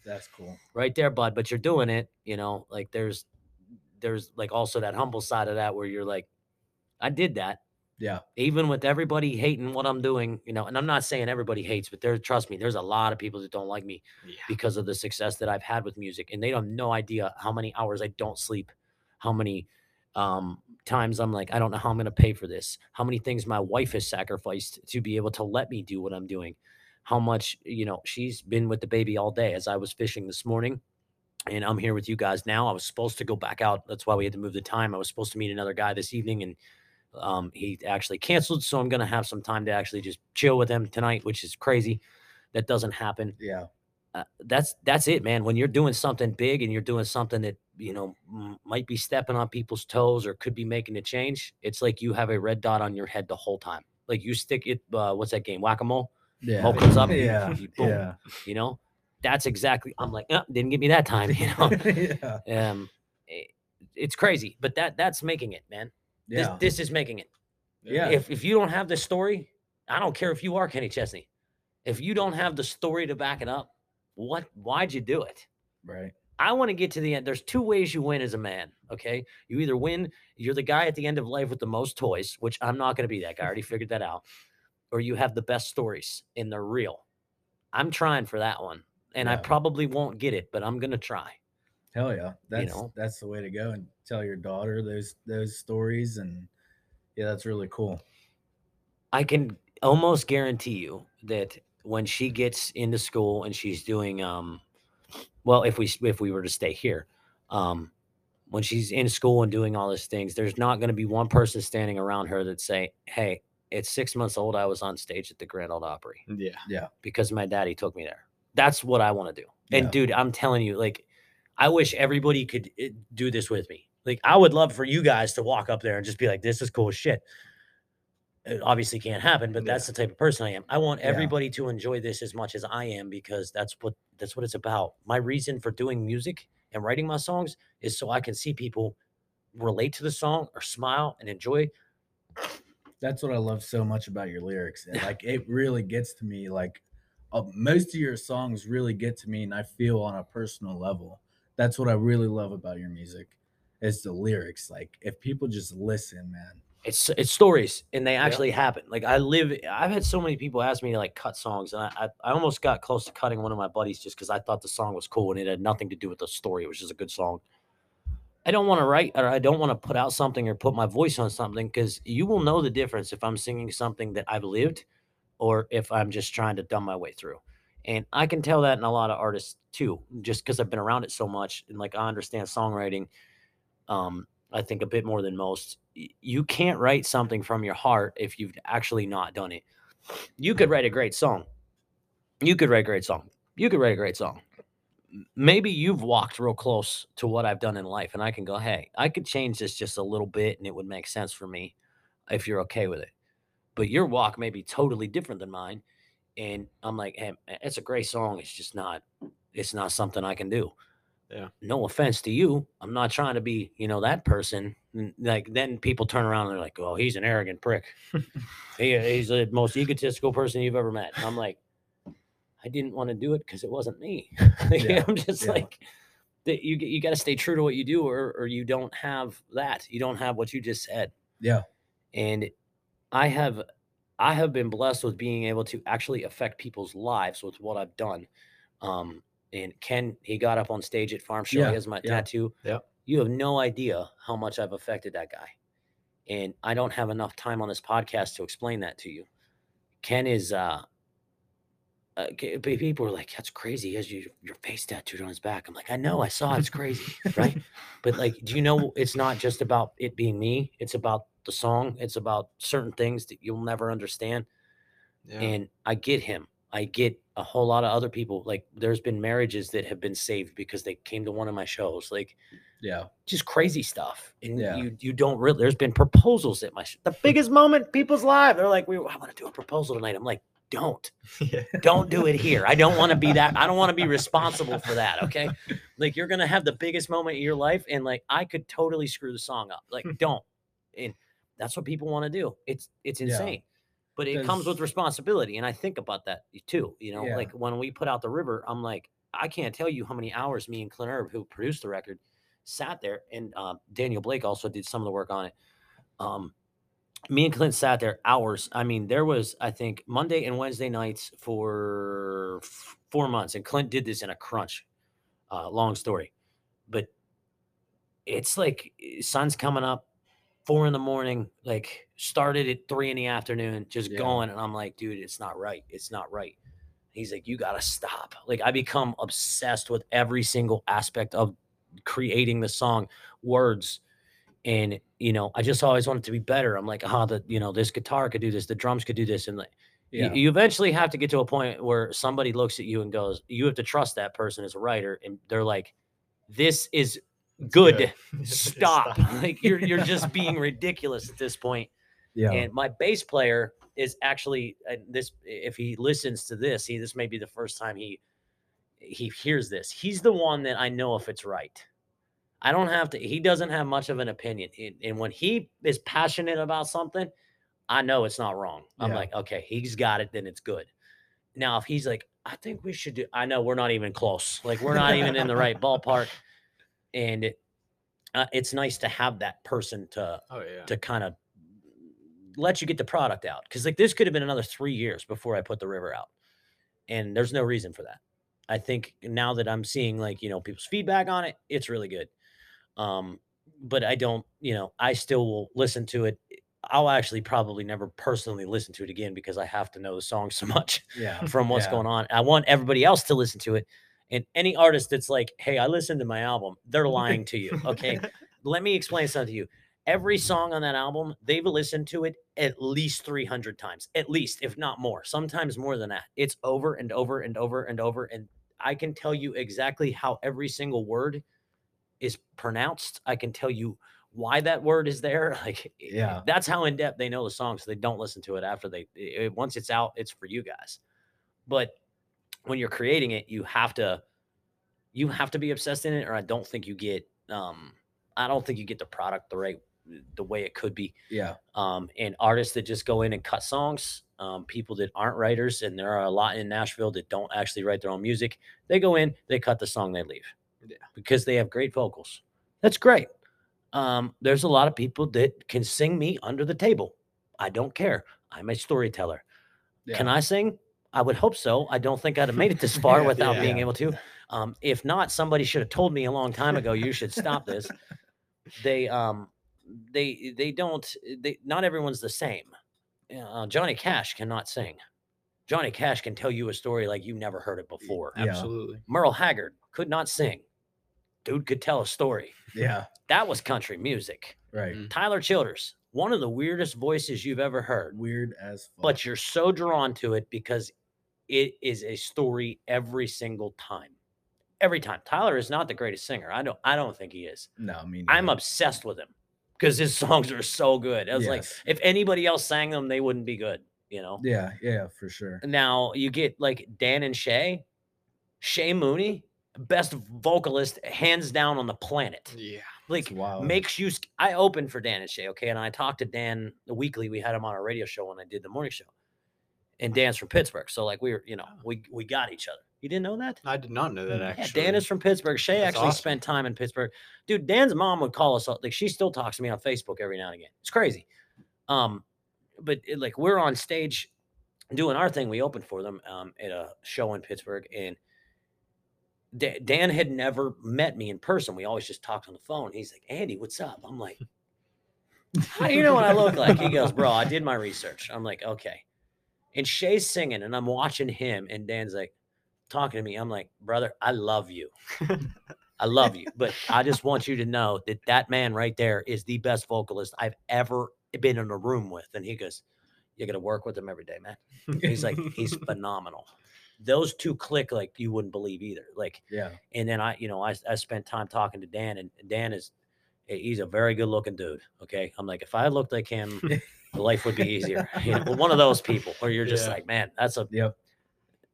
that's cool. right there bud but you're doing it you know like there's there's like also that humble side of that where you're like i did that Yeah. even with everybody hating what I'm doing, you know, and I'm not saying everybody hates, but there, trust me, there's a lot of people that don't like me yeah. because of the success that I've had with music, and they don't have no idea how many hours I don't sleep, how many um, times I'm like, I don't know how I'm going to pay for this, how many things my wife has sacrificed to be able to let me do what I'm doing, how much, you know, she's been with the baby all day as I was fishing this morning. And I'm here with you guys now. I was supposed to go back out. That's why we had to move the time. I was supposed to meet another guy this evening, and um, he actually canceled. So I'm going to have some time to actually just chill with him tonight, which is crazy. That doesn't happen. Yeah. Uh, that's that's it, man. When you're doing something big and you're doing something that you know m- might be stepping on people's toes or could be making a change, it's like you have a red dot on your head the whole time. Like you stick it. Uh, what's that game? Whack a mole. Yeah. Mo comes up. Yeah. you- boom, Yeah. You know, that's exactly. I'm like, "Uh, didn't get me that time. You know, yeah. um, it- it's crazy, but that that's making it, man. This, Yeah. this is making it Yeah. if if you don't have the story, I don't care if you are Kenny Chesney. If you don't have the story to back it up, what why'd you do it? Right. I want to get to the end. There's two ways you win as a man. Okay. You either win, you're the guy at the end of life with the most toys, which I'm not going to be that guy. I already figured that out. Or you have the best stories and they're real. I'm trying for that one. And I probably won't get it, but I'm going to try. Hell yeah. That's know? that's the way to go and tell your daughter those those stories and yeah, that's really cool. I can almost guarantee you that when she gets into school and she's doing um well if we if we were to stay here um when she's in school and doing all these things there's not going to be one person standing around her that say hey it's 6 months old I was on stage at the Grand Ole Opry yeah Yeah. because my daddy took me there that's what I want to do and Yeah. dude I'm telling you like I wish everybody could eh, do this with me like I would love for you guys to walk up there and just be like this is cool as shit it obviously can't happen, but that's the type of person I am. I want Yeah. everybody to enjoy this as much as I am because that's what that's what it's about. My reason for doing music and writing my songs is so I can see people relate to the song or smile and enjoy. That's what I love so much about your lyrics. And like it really gets to me like uh, most of your songs really get to me and I feel on a personal level. That's what I really love about your music is the lyrics. Like if people just listen, man. It's it's stories and they actually happen. Like I live I've had so many people ask me to like cut songs and I I, I almost got close to cutting one of my buddies just because I thought the song was cool and it had nothing to do with the story. It was just a good song. I don't want to write or I don't want to put out something or put my voice on something because you will know the difference if I'm singing something that I've lived or if I'm just trying to dumb my way through. And I can tell that in a lot of artists too, just because I've been around it so much and like I understand songwriting. Um, I think a bit more than most. You can't write something from your heart if you've actually not done it. You could write a great song. You could write a great song. You could write a great song. Maybe you've walked real close to what I've done in life, and I can go, hey, I could change this just a little bit and it would make sense for me. if you're okay with it. But your walk may be totally different than mine. And I'm like, hey, it's a great song. It's just not, it's not something I can do. Yeah. No offense to you. I'm not trying to be, you know, that person. Like then people turn around and they're like, oh, he's an arrogant prick. he, he's the most egotistical person you've ever met. And I'm like, I didn't want to do it because it wasn't me. Yeah, I'm just yeah. like, that you you got to stay true to what you do, or or you don't have that. You don't have what you just said. Yeah. And I have I have been blessed with being able to actually affect people's lives with what I've done. Um, and Ken, he got up on stage at Farm Show. Yeah, He has my yeah. tattoo. Yeah. You have no idea how much I've affected that guy. And I don't have enough time on this podcast to explain that to you. Ken is uh uh, people were like, "That's crazy." He has your, your face tattooed on his back. I'm like, I know, I saw it. It's crazy, right? But like, do you know it's not just about it being me? It's about the song. It's about certain things that you'll never understand. Yeah. And I get him. I get a whole lot of other people. Like, there's been marriages that have been saved because they came to one of my shows. Like, Yeah. just crazy stuff. And Yeah. you you don't really. There's been proposals at my sh- the biggest moment in people's lives. They're like, "We I want to do a proposal tonight." I'm like, "Don't." yeah. don't do it here. I don't want to be that. I don't want to be responsible for that. Okay. Like you're gonna have the biggest moment of your life, and like I could totally screw the song up. Like don't. And that's what people want to do. It's it's Yeah. insane. But it comes with responsibility. And I think about that too. You know, Yeah. like when we put out the river, I'm like, I can't tell you how many hours me and Clint Herb, who produced the record, sat there, and uh, Daniel Blake also did some of the work on it. Um, me and Clint sat there hours. I mean, there was, I think, Monday and Wednesday nights for f- four months, and Clint did this in a crunch. Uh, long story, but it's like eh, sun's coming up, four in the morning. Like started at three in the afternoon, just Yeah. going, and I'm like, dude, it's not right. It's not right. He's like, you gotta stop. Like I become obsessed with every single aspect of creating the song, words, and you know, I just always wanted to be better. I'm like, ah, the you know, this guitar could do this, the drums could do this, and like you- Yeah. you, eventually have to get to a point where somebody looks at you and goes, you have to trust that person as a writer, and they're like, this is good. Stop. like you're you're just being ridiculous at this point. Yeah. And my bass player is actually uh, this. If he listens to this, he this may be the first time he he hears this. He's the one that I know if it's right. I don't have to. He doesn't have much of an opinion, and, when he is passionate about something, I know it's not wrong. I'm Yeah. like, okay, he's got it, then it's good. Now, if he's like, I think we should do. I know we're not even close. Like we're not even in the right ballpark, and it, uh, it's nice to have that person to Oh yeah. to kind of let you get the product out. Because like this could have been another three years before I put the river out, and there's no reason for that. I think now that I'm seeing like you know people's feedback on it, it's really good. Um, but I don't, you know, I still will listen to it. I'll actually probably never personally listen to it again because I have to know the song so much yeah. from what's Yeah. going on. I want everybody else to listen to it. And any artist that's like, hey, I listened to my album, they're lying to you. Okay. Let me explain something to you. Every song on that album, they've listened to it at least 300 times, at least, if not more, sometimes more than that. It's over and over and over and over. And I can tell you exactly how every single word is pronounced. I can tell you why that word is there. Like, Yeah. that's how in depth they know the song. So they don't listen to it after they, i- i- once it's out, it's for you guys. But when you're creating it, you have to, you have to be obsessed in it, or I don't think you get, um, I don't think you get the product the right, the way it could be. Yeah. Um, and artists that just go in and cut songs, um, people that aren't writers, and there are a lot in Nashville that don't actually write their own music. They go in, they cut the song, they leave, Yeah. because they have great vocals. That's great. Um, there's a lot of people that can sing me under the table. I don't care. I'm a storyteller. Can I sing? I would hope so. I don't think I'd have made it this far Yeah, without yeah. being able to. Um, if not, somebody should have told me a long time ago. You should stop this. They um, they they don't. They not everyone's the same. Uh, Johnny Cash cannot sing. Johnny Cash can tell you a story like you never heard it before. Yeah. Absolutely. Merle Haggard could not sing. Dude could tell a story. Yeah. That was country music. Right. Mm. Tyler Childers, one of the weirdest voices you've ever heard Weird as fuck. but you're so drawn to it because it is a story every single time. Every time. Tyler is not the greatest singer. I don't I don't think he is. no, I mean I'm obsessed with him because his songs are so good. I was like, if anybody else sang them, they wouldn't be good. You know. Yeah, yeah, for sure. Now you get like Dan and Shay, Shay Mooney, best vocalist hands down on the planet. Yeah. Like makes you. I opened for Dan and Shay, okay, and I talked to Dan the weekly. We had him on our radio show when I did the morning show, and Dan's from Pittsburgh, so like we were, you know, we we got each other. You didn't know that? I did not know that actually. Yeah, Dan is from Pittsburgh. Shay That's actually awesome. spent time in Pittsburgh. Dude, Dan's mom would call us. Like she still talks to me on Facebook every now and again. It's crazy. Um, but it, like we're on stage doing our thing. We opened for them um, at a show in Pittsburgh, and Da- Dan had never met me in person. We always just talked on the phone. He's like, "Andy, what's up?" I'm like, "How do you know what I look like?" He goes, "Bro, I did my research." I'm like, "Okay." And Shay's singing, and I'm watching him, and Dan's like talking to me. I'm like, "Brother, I love you." I love you, but I just want you to know that that man right there is the best vocalist I've ever been in a room with. And he goes, "You're gonna work with him every day, man." He's like, he's phenomenal. Those two click like you wouldn't believe either. Like, Yeah. and then I, you know, I, I spent time talking to Dan, and Dan is, he's a very good looking dude. Okay, I'm like, if I looked like him, life would be easier. You know, one of those people where you're just Yeah. like, man, that's a, Yep.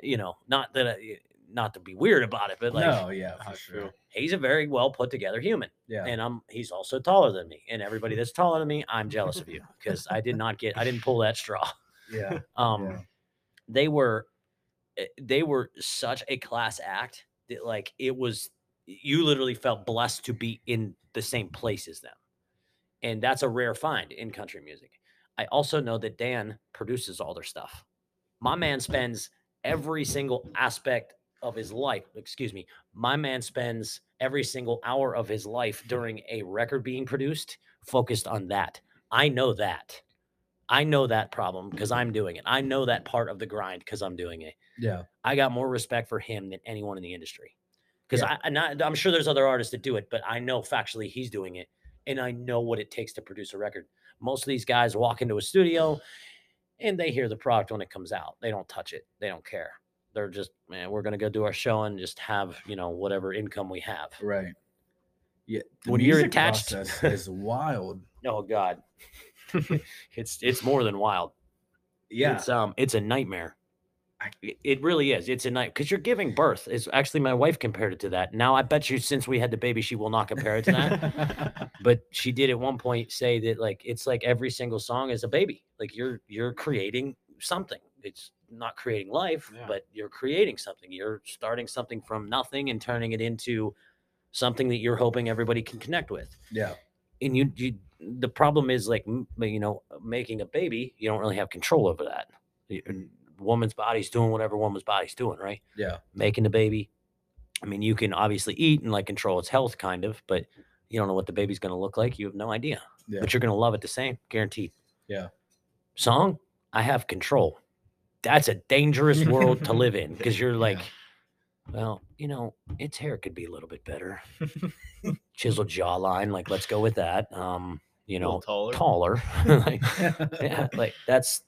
you know, not that, I, not to be weird about it, but like, no, yeah, I for sure. he's a very well put together human Yeah. and I'm he's also taller than me. And everybody that's taller than me, I'm jealous of you because I did not get I didn't pull that straw. yeah. Um Yeah. they were eh, Eh, they were such a class act that like it was you literally felt blessed to be in the same place as them. And that's a rare find in country music. I also know that Dan produces all their stuff. My man spends every single aspect of his life, excuse me, my man spends every single hour of his life during a record being produced focused on that. I know that. I know that problem because mm-hmm. I'm doing it. I know that part of the grind because I'm doing it. Yeah. I got more respect for him than anyone in the industry. Because Yeah. I, I'm not, I'm sure there's other artists that do it, but I know factually he's doing it, and I know what it takes to produce a record. Most of these guys walk into a studio, and they hear the product when it comes out. They don't touch it. They don't care. They're just, man, we're gonna go do our show and just have you know whatever income we have. Right. Yeah. When you're attached- is wild. Oh God, it's it's more than wild. Yeah. It's um it's a nightmare. It, really is. It's a night because you're giving birth. Is actually my wife compared it to that. Now I bet you since we had the baby, she will not compare it to that. but she did at one point say that like it's like every single song is a baby. Like you're you're creating something. It's not creating life, Yeah. but you're creating something. You're starting something from nothing and turning it into something that you're hoping everybody can connect with yeah. and you, you the problem is like you know making a baby you don't really have control over that. Woman's body's doing whatever woman's body's doing right? Yeah. making the baby i mean you can obviously eat and like control its health kind of but you don't know what the baby's going to look like you have no idea. Yeah. but you're going to love it the same guaranteed. Yeah. song? I have control. That's a dangerous world to live in because you're like well you know its hair could be a little bit better. Chiseled jawline like let's go with that um you know taller. taller. Like, yeah like that's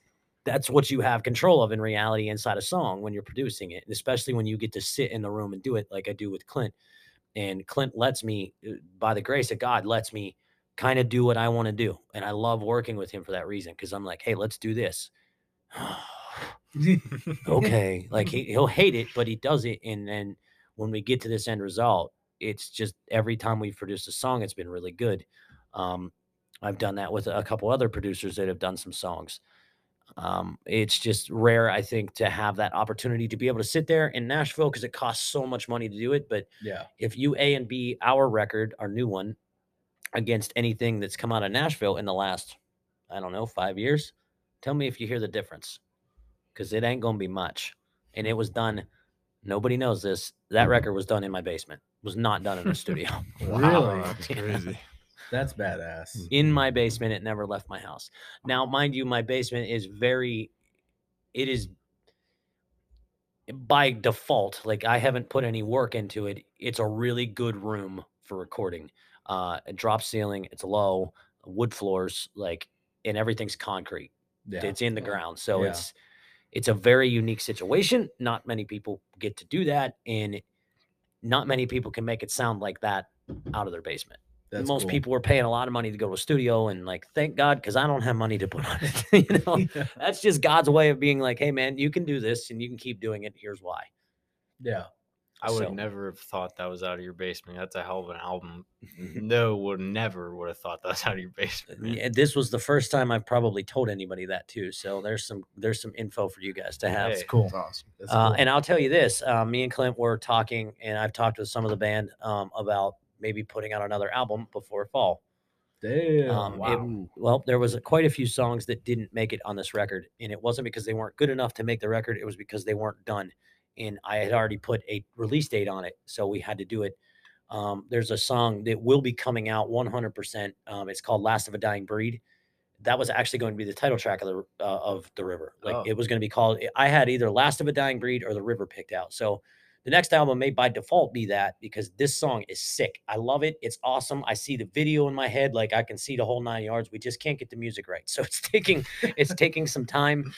that's what you have control of in reality inside a song when you're producing it and especially when you get to sit in the room and do it like i do with clint and clint lets me uh, by the grace of god lets me kind of do what i want to do and i love working with him for that reason because i'm like hey let's do this. Okay like he, he'll hate it but he does it and then when we get to this end result it's just every time we've produced a song it's been really good. Um i've done that with a couple other producers that have done some songs um it's just rare i think to have that opportunity to be able to sit there in nashville because it costs so much money to do it but yeah. if you a and b our record our new one against anything that's come out of nashville in the last i don't know five years tell me if you hear the difference because it ain't gonna be much and it was done nobody knows this that record was done in my basement was not done in a studio Really? That's crazy. That's badass. in my basement it never left my house. Now mind you my basement is very it is by default like i haven't put any work into it. It's a really good room for recording. Uh a drop ceiling it's low wood floors like and everything's concrete. Yeah. it's in the ground. So Yeah. it's it's a very unique situation. Not many people get to do that and not many people can make it sound like that out of their basement That's most cool. people were paying a lot of money to go to a studio and like thank god because i don't have money to put on it you know yeah. that's just god's way of being like hey man you can do this and you can keep doing it here's why yeah. I would So- have never have thought that was out of your basement. That's a hell of an album. no, would never would have thought that was out of your basement. man. Yeah, this was the first time i've probably told anybody that too so there's some there's some info for you guys to have That's Hey, cool. That's awesome. That's Uh, cool. and I'll tell you this: uh, me and Clint were talking, and I've talked with some of the band um, about maybe putting out another album before fall. Damn. Um, it- wow. well, there was quite a few songs that didn't make it on this record, and it wasn't because they weren't good enough to make the record; it was because they weren't done. And I had already put a release date on it, so we had to do it. Um, there's a song that will be coming out 100%. Um, it's called "Last of a Dying Breed." That was actually going to be the title track of the uh, of the river. Like Oh. it was going to be called. I had either "Last of a Dying Breed" or "The River" picked out. So the next album may by default be that because this song is sick. I love it. It's awesome. I see the video in my head, like I can see the whole nine yards. We just can't get the music right. So it's taking it's taking some time.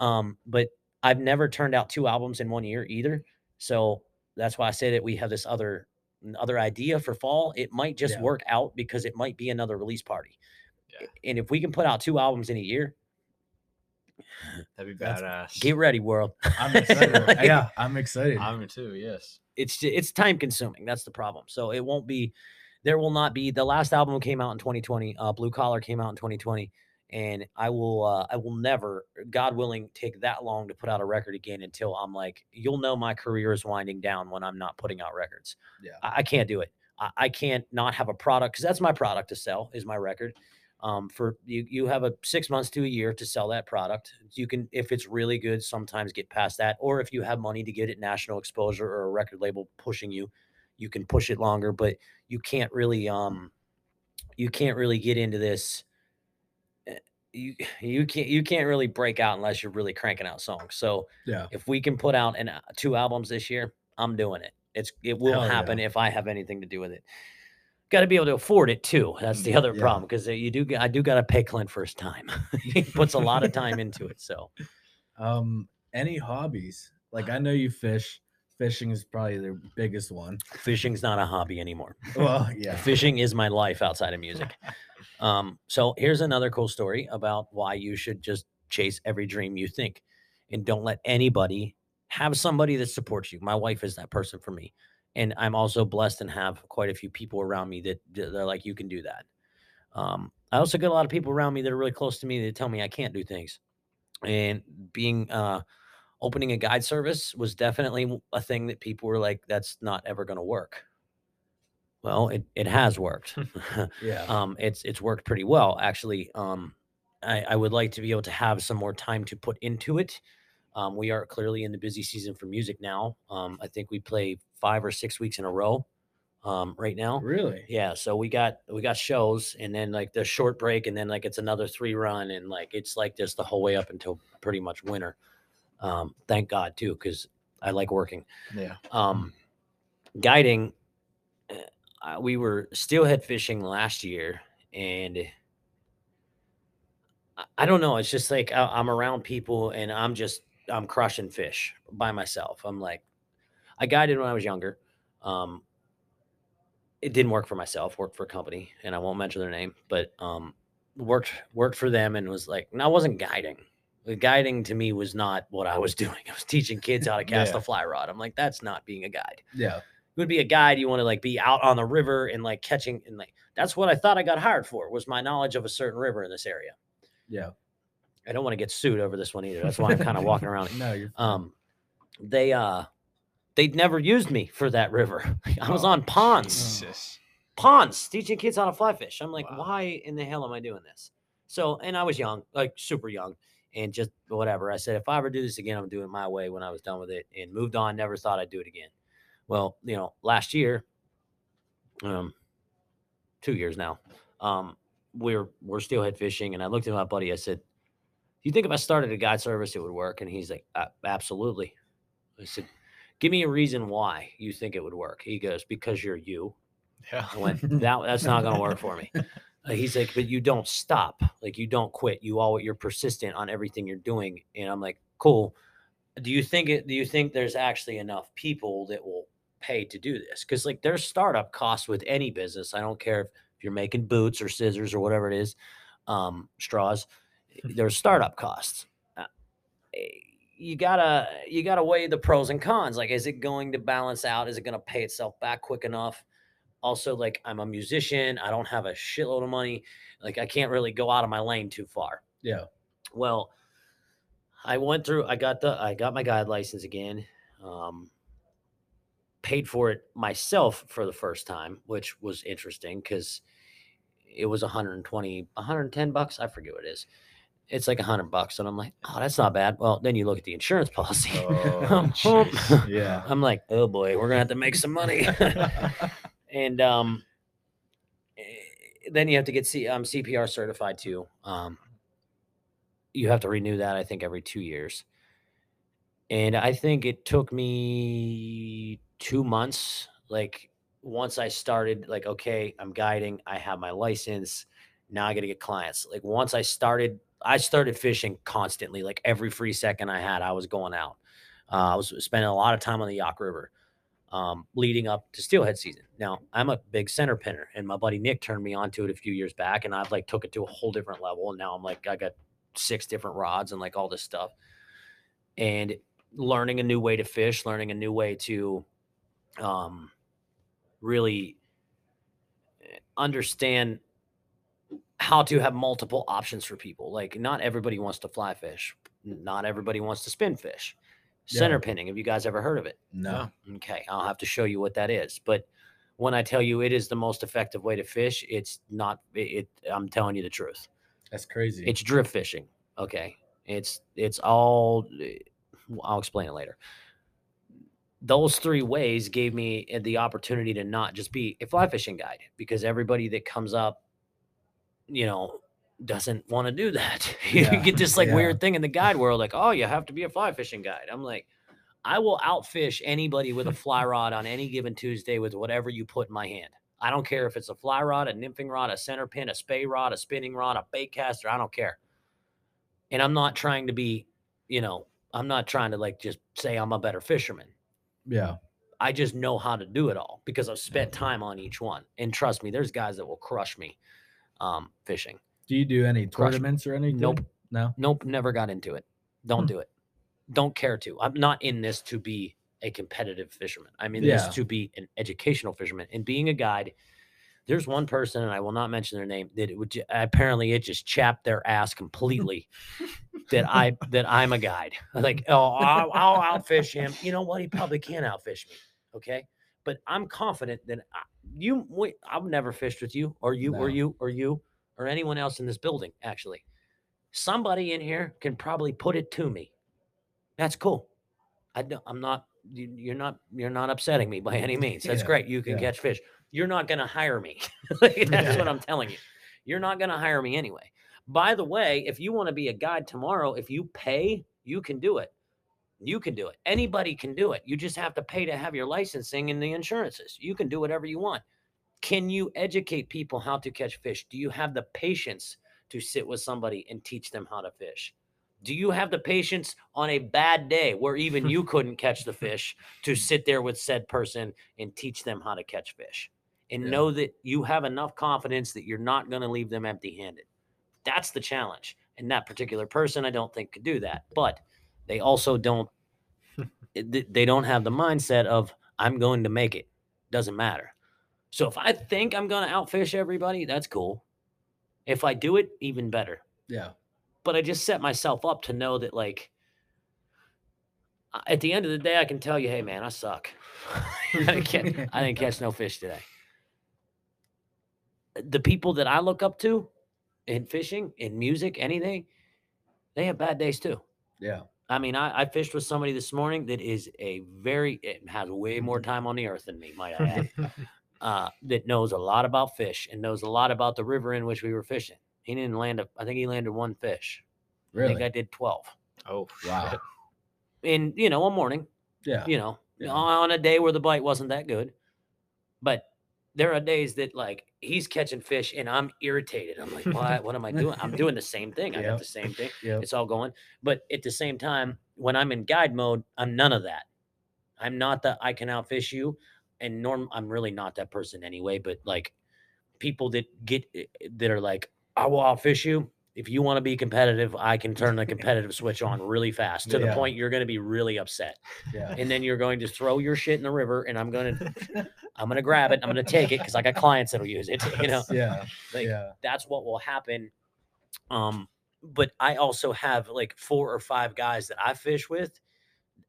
Um, but I've never turned out two albums in one year either. So that's why I say that we have this other other idea for fall. It might just Yeah. work out because it might be another release party. Yeah. And if we can put out two albums in a year, That'd be That's- badass. get ready, world. I'm excited. Like, yeah, I'm excited. I'm too. Yes. it's ju- it's time consuming. That's the problem. So it won't be. There will not be. The last album came out in 2020. Uh, Blue Collar came out in 2020, and I will. Uh, I will never, God willing, take that long to put out a record again until I'm like, you'll know my career is winding down when I'm not putting out records. Yeah. I, I can't do it. I, I can't not have a product because that's my product to sell is my record. Um, for you, you have a six months to a year to sell that product. You can, if it's really good, sometimes get past that, or if you have money to get it national exposure or a record label pushing you, you can push it longer. But you can't really, um, you can't really get into this. eh, You you can't you can't really break out unless you're really cranking out songs. So yeah. if we can put out an, uh, two albums this year, I'm doing it. It's it will Hell yeah. happen if I have anything to do with it. Got to be able to afford it too. That's the Mm, other yeah. problem because you do. I do got to pay Clint for his time. he puts a lot of time into it. So Um, any hobbies? Like I know you fish. Fishing is probably the biggest one. fishing's not a hobby anymore. Well, yeah. Fishing is my life outside of music. Um, so here's another cool story about why you should just chase every dream you think and don't let anybody have somebody that supports you. My wife is that person for me. And I'm also blessed and have quite a few people around me that they're like, you can do that. Um, I also get a lot of people around me that are really close to me that tell me I can't do things. And being uh opening a guide service was definitely a thing that people were like, that's not ever going to work. Well, it, it has worked. Yeah. um, it's it's worked pretty well actually. Um, I, I would like to be able to have some more time to put into it. Um, we are clearly in the busy season for music now. Um, I think we play five or six weeks in a row um, right now. really? Yeah, so we got we got shows and then like the short break and then like it's another three run and like it's like this the whole way up until pretty much winter. Um, thank God too, because I like working Yeah. um, guiding uh, we were steelhead fishing last year and I- i don't know it's just like I, i'm around people and i'm just i'm crushing fish by myself. I'm like i guided when i was younger um, it didn't work for myself worked for a company and i won't mention their name but um, worked worked for them and was like and i wasn't guiding. The guiding to me was not what i was doing. I was teaching kids how to cast Yeah. a fly rod. I'm like that's not being a guide. Yeah. you would be a guide. You want to like be out on the river and like catching and like that's what i thought i got hired for was my knowledge of a certain river in this area. Yeah. I don't want to get sued over this one either. That's why i'm kind of walking around. No, you're. um they uh they'd never used me for that river. I was Oh, on ponds. Jesus. ponds teaching kids how to fly fish. I'm like Wow. why in the hell am i doing this? So and i was young like super young and just whatever. I said if i ever do this again i'm doing it my way when i was done with it and moved on. Never thought i'd do it again. Well you know last year um two years now um we're we're steelhead fishing and i looked at my buddy. I said you think if i started a guide service it would work and he's like "A- absolutely i said give me a reason why you think it would work he goes because you're you Yeah. I went, that that's not gonna work for me. Uh, he's like, but you don't stop, like you don't quit. You all you're persistent on everything you're doing. And I'm like, cool. Do you think it? Do you think there's actually enough people that will pay to do this? Because like there's startup costs with any business. I don't care if if you're making boots or scissors or whatever it is, um, straws, there's startup costs. Uh, you gotta you gotta weigh the pros and cons. Like, is it going to balance out? Is it gonna pay itself back quick enough? Also, like, I'm a musician. I don't have a shitload of money. Like, I can't really go out of my lane too far. Yeah. Well, I went through. I got the. I got my guide license again. Um, paid for it myself for the first time, which was interesting because it was 120, 110 bucks. I forget what it is. It's like a 100 bucks. And I'm like, oh, that's not bad. Well, then you look at the insurance policy. Oh, jeez. yeah. I'm like, oh boy, we're going to have to make some money. and um, eh, then you have to get C- um, CPR certified too. Um, you have to renew that, I think, every two years. And I think it took me two months. Like once I started, like, okay, I'm guiding, I have my license. Now I got to get clients. Like once I started, I started fishing constantly. Like every free second I had, I was going out. Uh, I was spending a lot of time on the Yough River um, leading up to steelhead season. Now I'm a big center pinner, and my buddy Nick turned me onto it a few years back, and I've like took it to a whole different level. And now I'm like I got six different rods and like all this stuff, and learning a new way to fish, learning a new way to um, really eh, understand how to have multiple options for people. Like not everybody wants to fly fish, not everybody wants to spin fish. Yeah. Center pinning. Have you guys ever heard of it? No. Okay, I'll have to show you what that is. But when I tell you it is the most effective way to fish, it's not. It. it I'm telling you the truth. That's crazy. It's drift fishing. Okay, it's it's all. eh, I'll explain it later. Those three ways gave me eh, the opportunity to not just be a fly fishing guide because everybody that comes up, you know, doesn't want to do that. you get this like yeah. weird thing in the guide world, like, oh, you have to be a fly fishing guide. I'm like, I will outfish anybody with a fly rod on any given Tuesday with whatever you put in my hand. I don't care if it's a fly rod, a nymphing rod, a center pin, a spey rod, a spinning rod, a bait caster. I don't care. And I'm not trying to be, you know, I'm not trying to like just say I'm a better fisherman. yeah. I just know how to do it all because I've spent time on each one. And trust me, there's guys that will crush me um, fishing. Do you do any Crush. tournaments or anything? Nope. No. Nope, never got into it. Don't Hmm. do it. Don't care to. I'm not in this to be a competitive fisherman. I'm in Yeah. this to be an educational fisherman. And being a guide, there's one person, and I will not mention their name, that it would apparently it just chapped their ass completely that I that I'm a guide. Like, oh, I'll, I'll outfish him. You know what? He probably can't outfish me. Okay, but I'm confident that you. I've never fished with you, or you, or you, or you, or anyone else in this building. Actually, somebody in here can probably put it to me. That's cool. I don't, I'm not. You, you're not. You're not upsetting me by any means. That's Yeah, great. You can yeah. catch fish. You're not going to hire me. Like, That's Yeah. what I'm telling you. You're not going to hire me anyway. By the way, if you want to be a guide tomorrow, if you pay, you can do it. You can do it. Anybody can do it. You just have to pay to have your licensing and the insurances. You can do whatever you want. Can you educate people how to catch fish? Do you have the patience to sit with somebody and teach them how to fish? Do you have the patience on a bad day where even you couldn't catch the fish to sit there with said person and teach them how to catch fish? And Yeah. know that you have enough confidence that you're not going to leave them empty handed. That's the challenge. And that particular person, I don't think could do that. But they also don't, they don't have the mindset of, I'm going to make it. Doesn't matter. So if I think I'm going to outfish everybody, that's cool. If I do it, even better Yeah. but I just set myself up to know that like at the end of the day I can tell you, hey man, I suck. I, didn't catch, I didn't catch no fish today. The people that I look up to in fishing, in music, anything, they have bad days too. Yeah. I mean, I, I fished with somebody this morning that is a very it has way more time on the earth than me, might I add. uh, that knows a lot about fish and knows a lot about the river in which we were fishing. He didn't land a I think he landed one fish. Really? I think I did 12 Oh, Wow. shit. in, you know, a morning, Yeah. you know, Yeah. on a day where the bite wasn't that good. But there are days that like he's catching fish and I'm irritated. I'm like, what, what am I doing? I'm doing the same thing. I got the same thing. Yep. It's all going. But at the same time, when I'm in guide mode, I'm none of that. I'm not the I can outfish you. And norm I'm really not that person anyway, but like people that get eh, that are like, I will outfish you. If you want to be competitive, I can turn the competitive switch on really fast to the point you're going to be really upset, Yeah. and then you're going to throw your shit in the river, and I'm going to, I'm going to grab it, I'm going to take it because I got clients that'll use it. You know, Yeah. like yeah. that's what will happen. Um, but I also have like four or five guys that I fish with.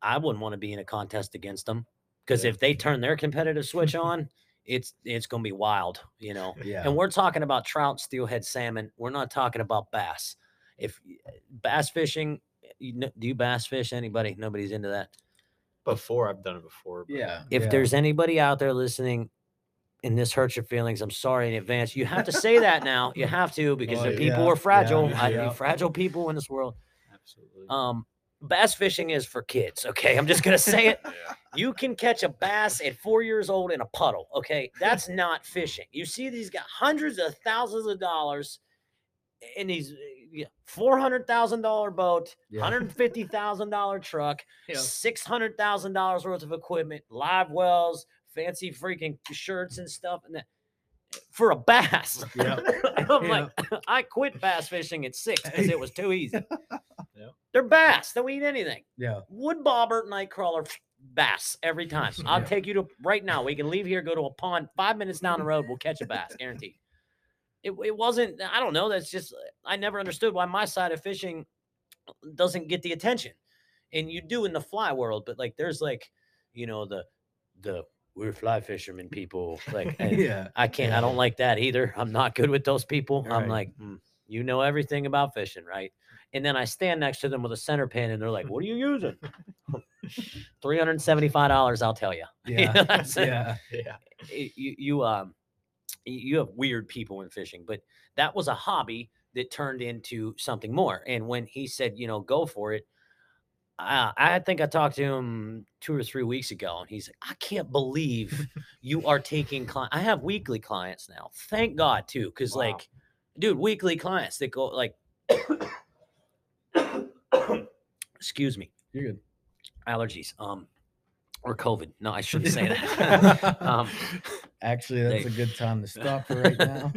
I wouldn't want to be in a contest against them because Yeah. if they turn their competitive switch on, it's it's gonna be wild, you know. Yeah. And we're talking about trout, steelhead, salmon. We're not talking about bass. If bass fishing, you kn- do you bass fish? Anybody? Nobody's into that. Before I've done it before. but yeah. If yeah. there's anybody out there listening, and this hurts your feelings, I'm sorry in advance. You have to say that now. You have to because Well, the people yeah, are fragile. yeah, I, yeah. fragile people in this world. absolutely. Um, bass fishing is for kids. Okay, I'm just gonna say it. You can catch a bass at four years old in a puddle. Okay, that's not fishing. You see these got hundreds of thousands of dollars in these four hundred thousand dollar boat, Yeah. hundred fifty thousand dollar truck, Yeah. six hundred thousand dollars worth of equipment, live wells, fancy freaking shirts and stuff, and that for a bass. Yeah. I'm Yeah. like, I quit bass fishing at six because it was too easy. Yep. They're bass. They'll eat anything. Yeah. Wood bobber, night crawler, bass every time. I'll Yeah. take you to right now. We can leave here, go to a pond. Five minutes down the road, we'll catch a bass, guaranteed. It, it wasn't. I don't know. That's just. I never understood why my side of fishing doesn't get the attention, and you do in the fly world. But like, there's like, you know, the the we're fly fishermen people. Like, yeah. I can't. I don't like that either. I'm not good with those people. I'm Right. like, "Hmm, you know everything about fishing, right? And then I stand next to them with a center pin, and they're like, "What are you using?" Three hundred and seventy-five dollars. I'll tell you. Yeah. It. yeah. you you um you have weird people in fishing, but that was a hobby that turned into something more. And when he said, you know, go for it, uh, I think I talked to him two or three weeks ago, and he's like, I can't believe you are taking clients. I have weekly clients now. Thank God too, because Wow. like, dude, weekly clients that go like, excuse me, You're good. allergies, um, or COVID. No, I shouldn't say that. um, Actually, that's they- a good time to stop for right now.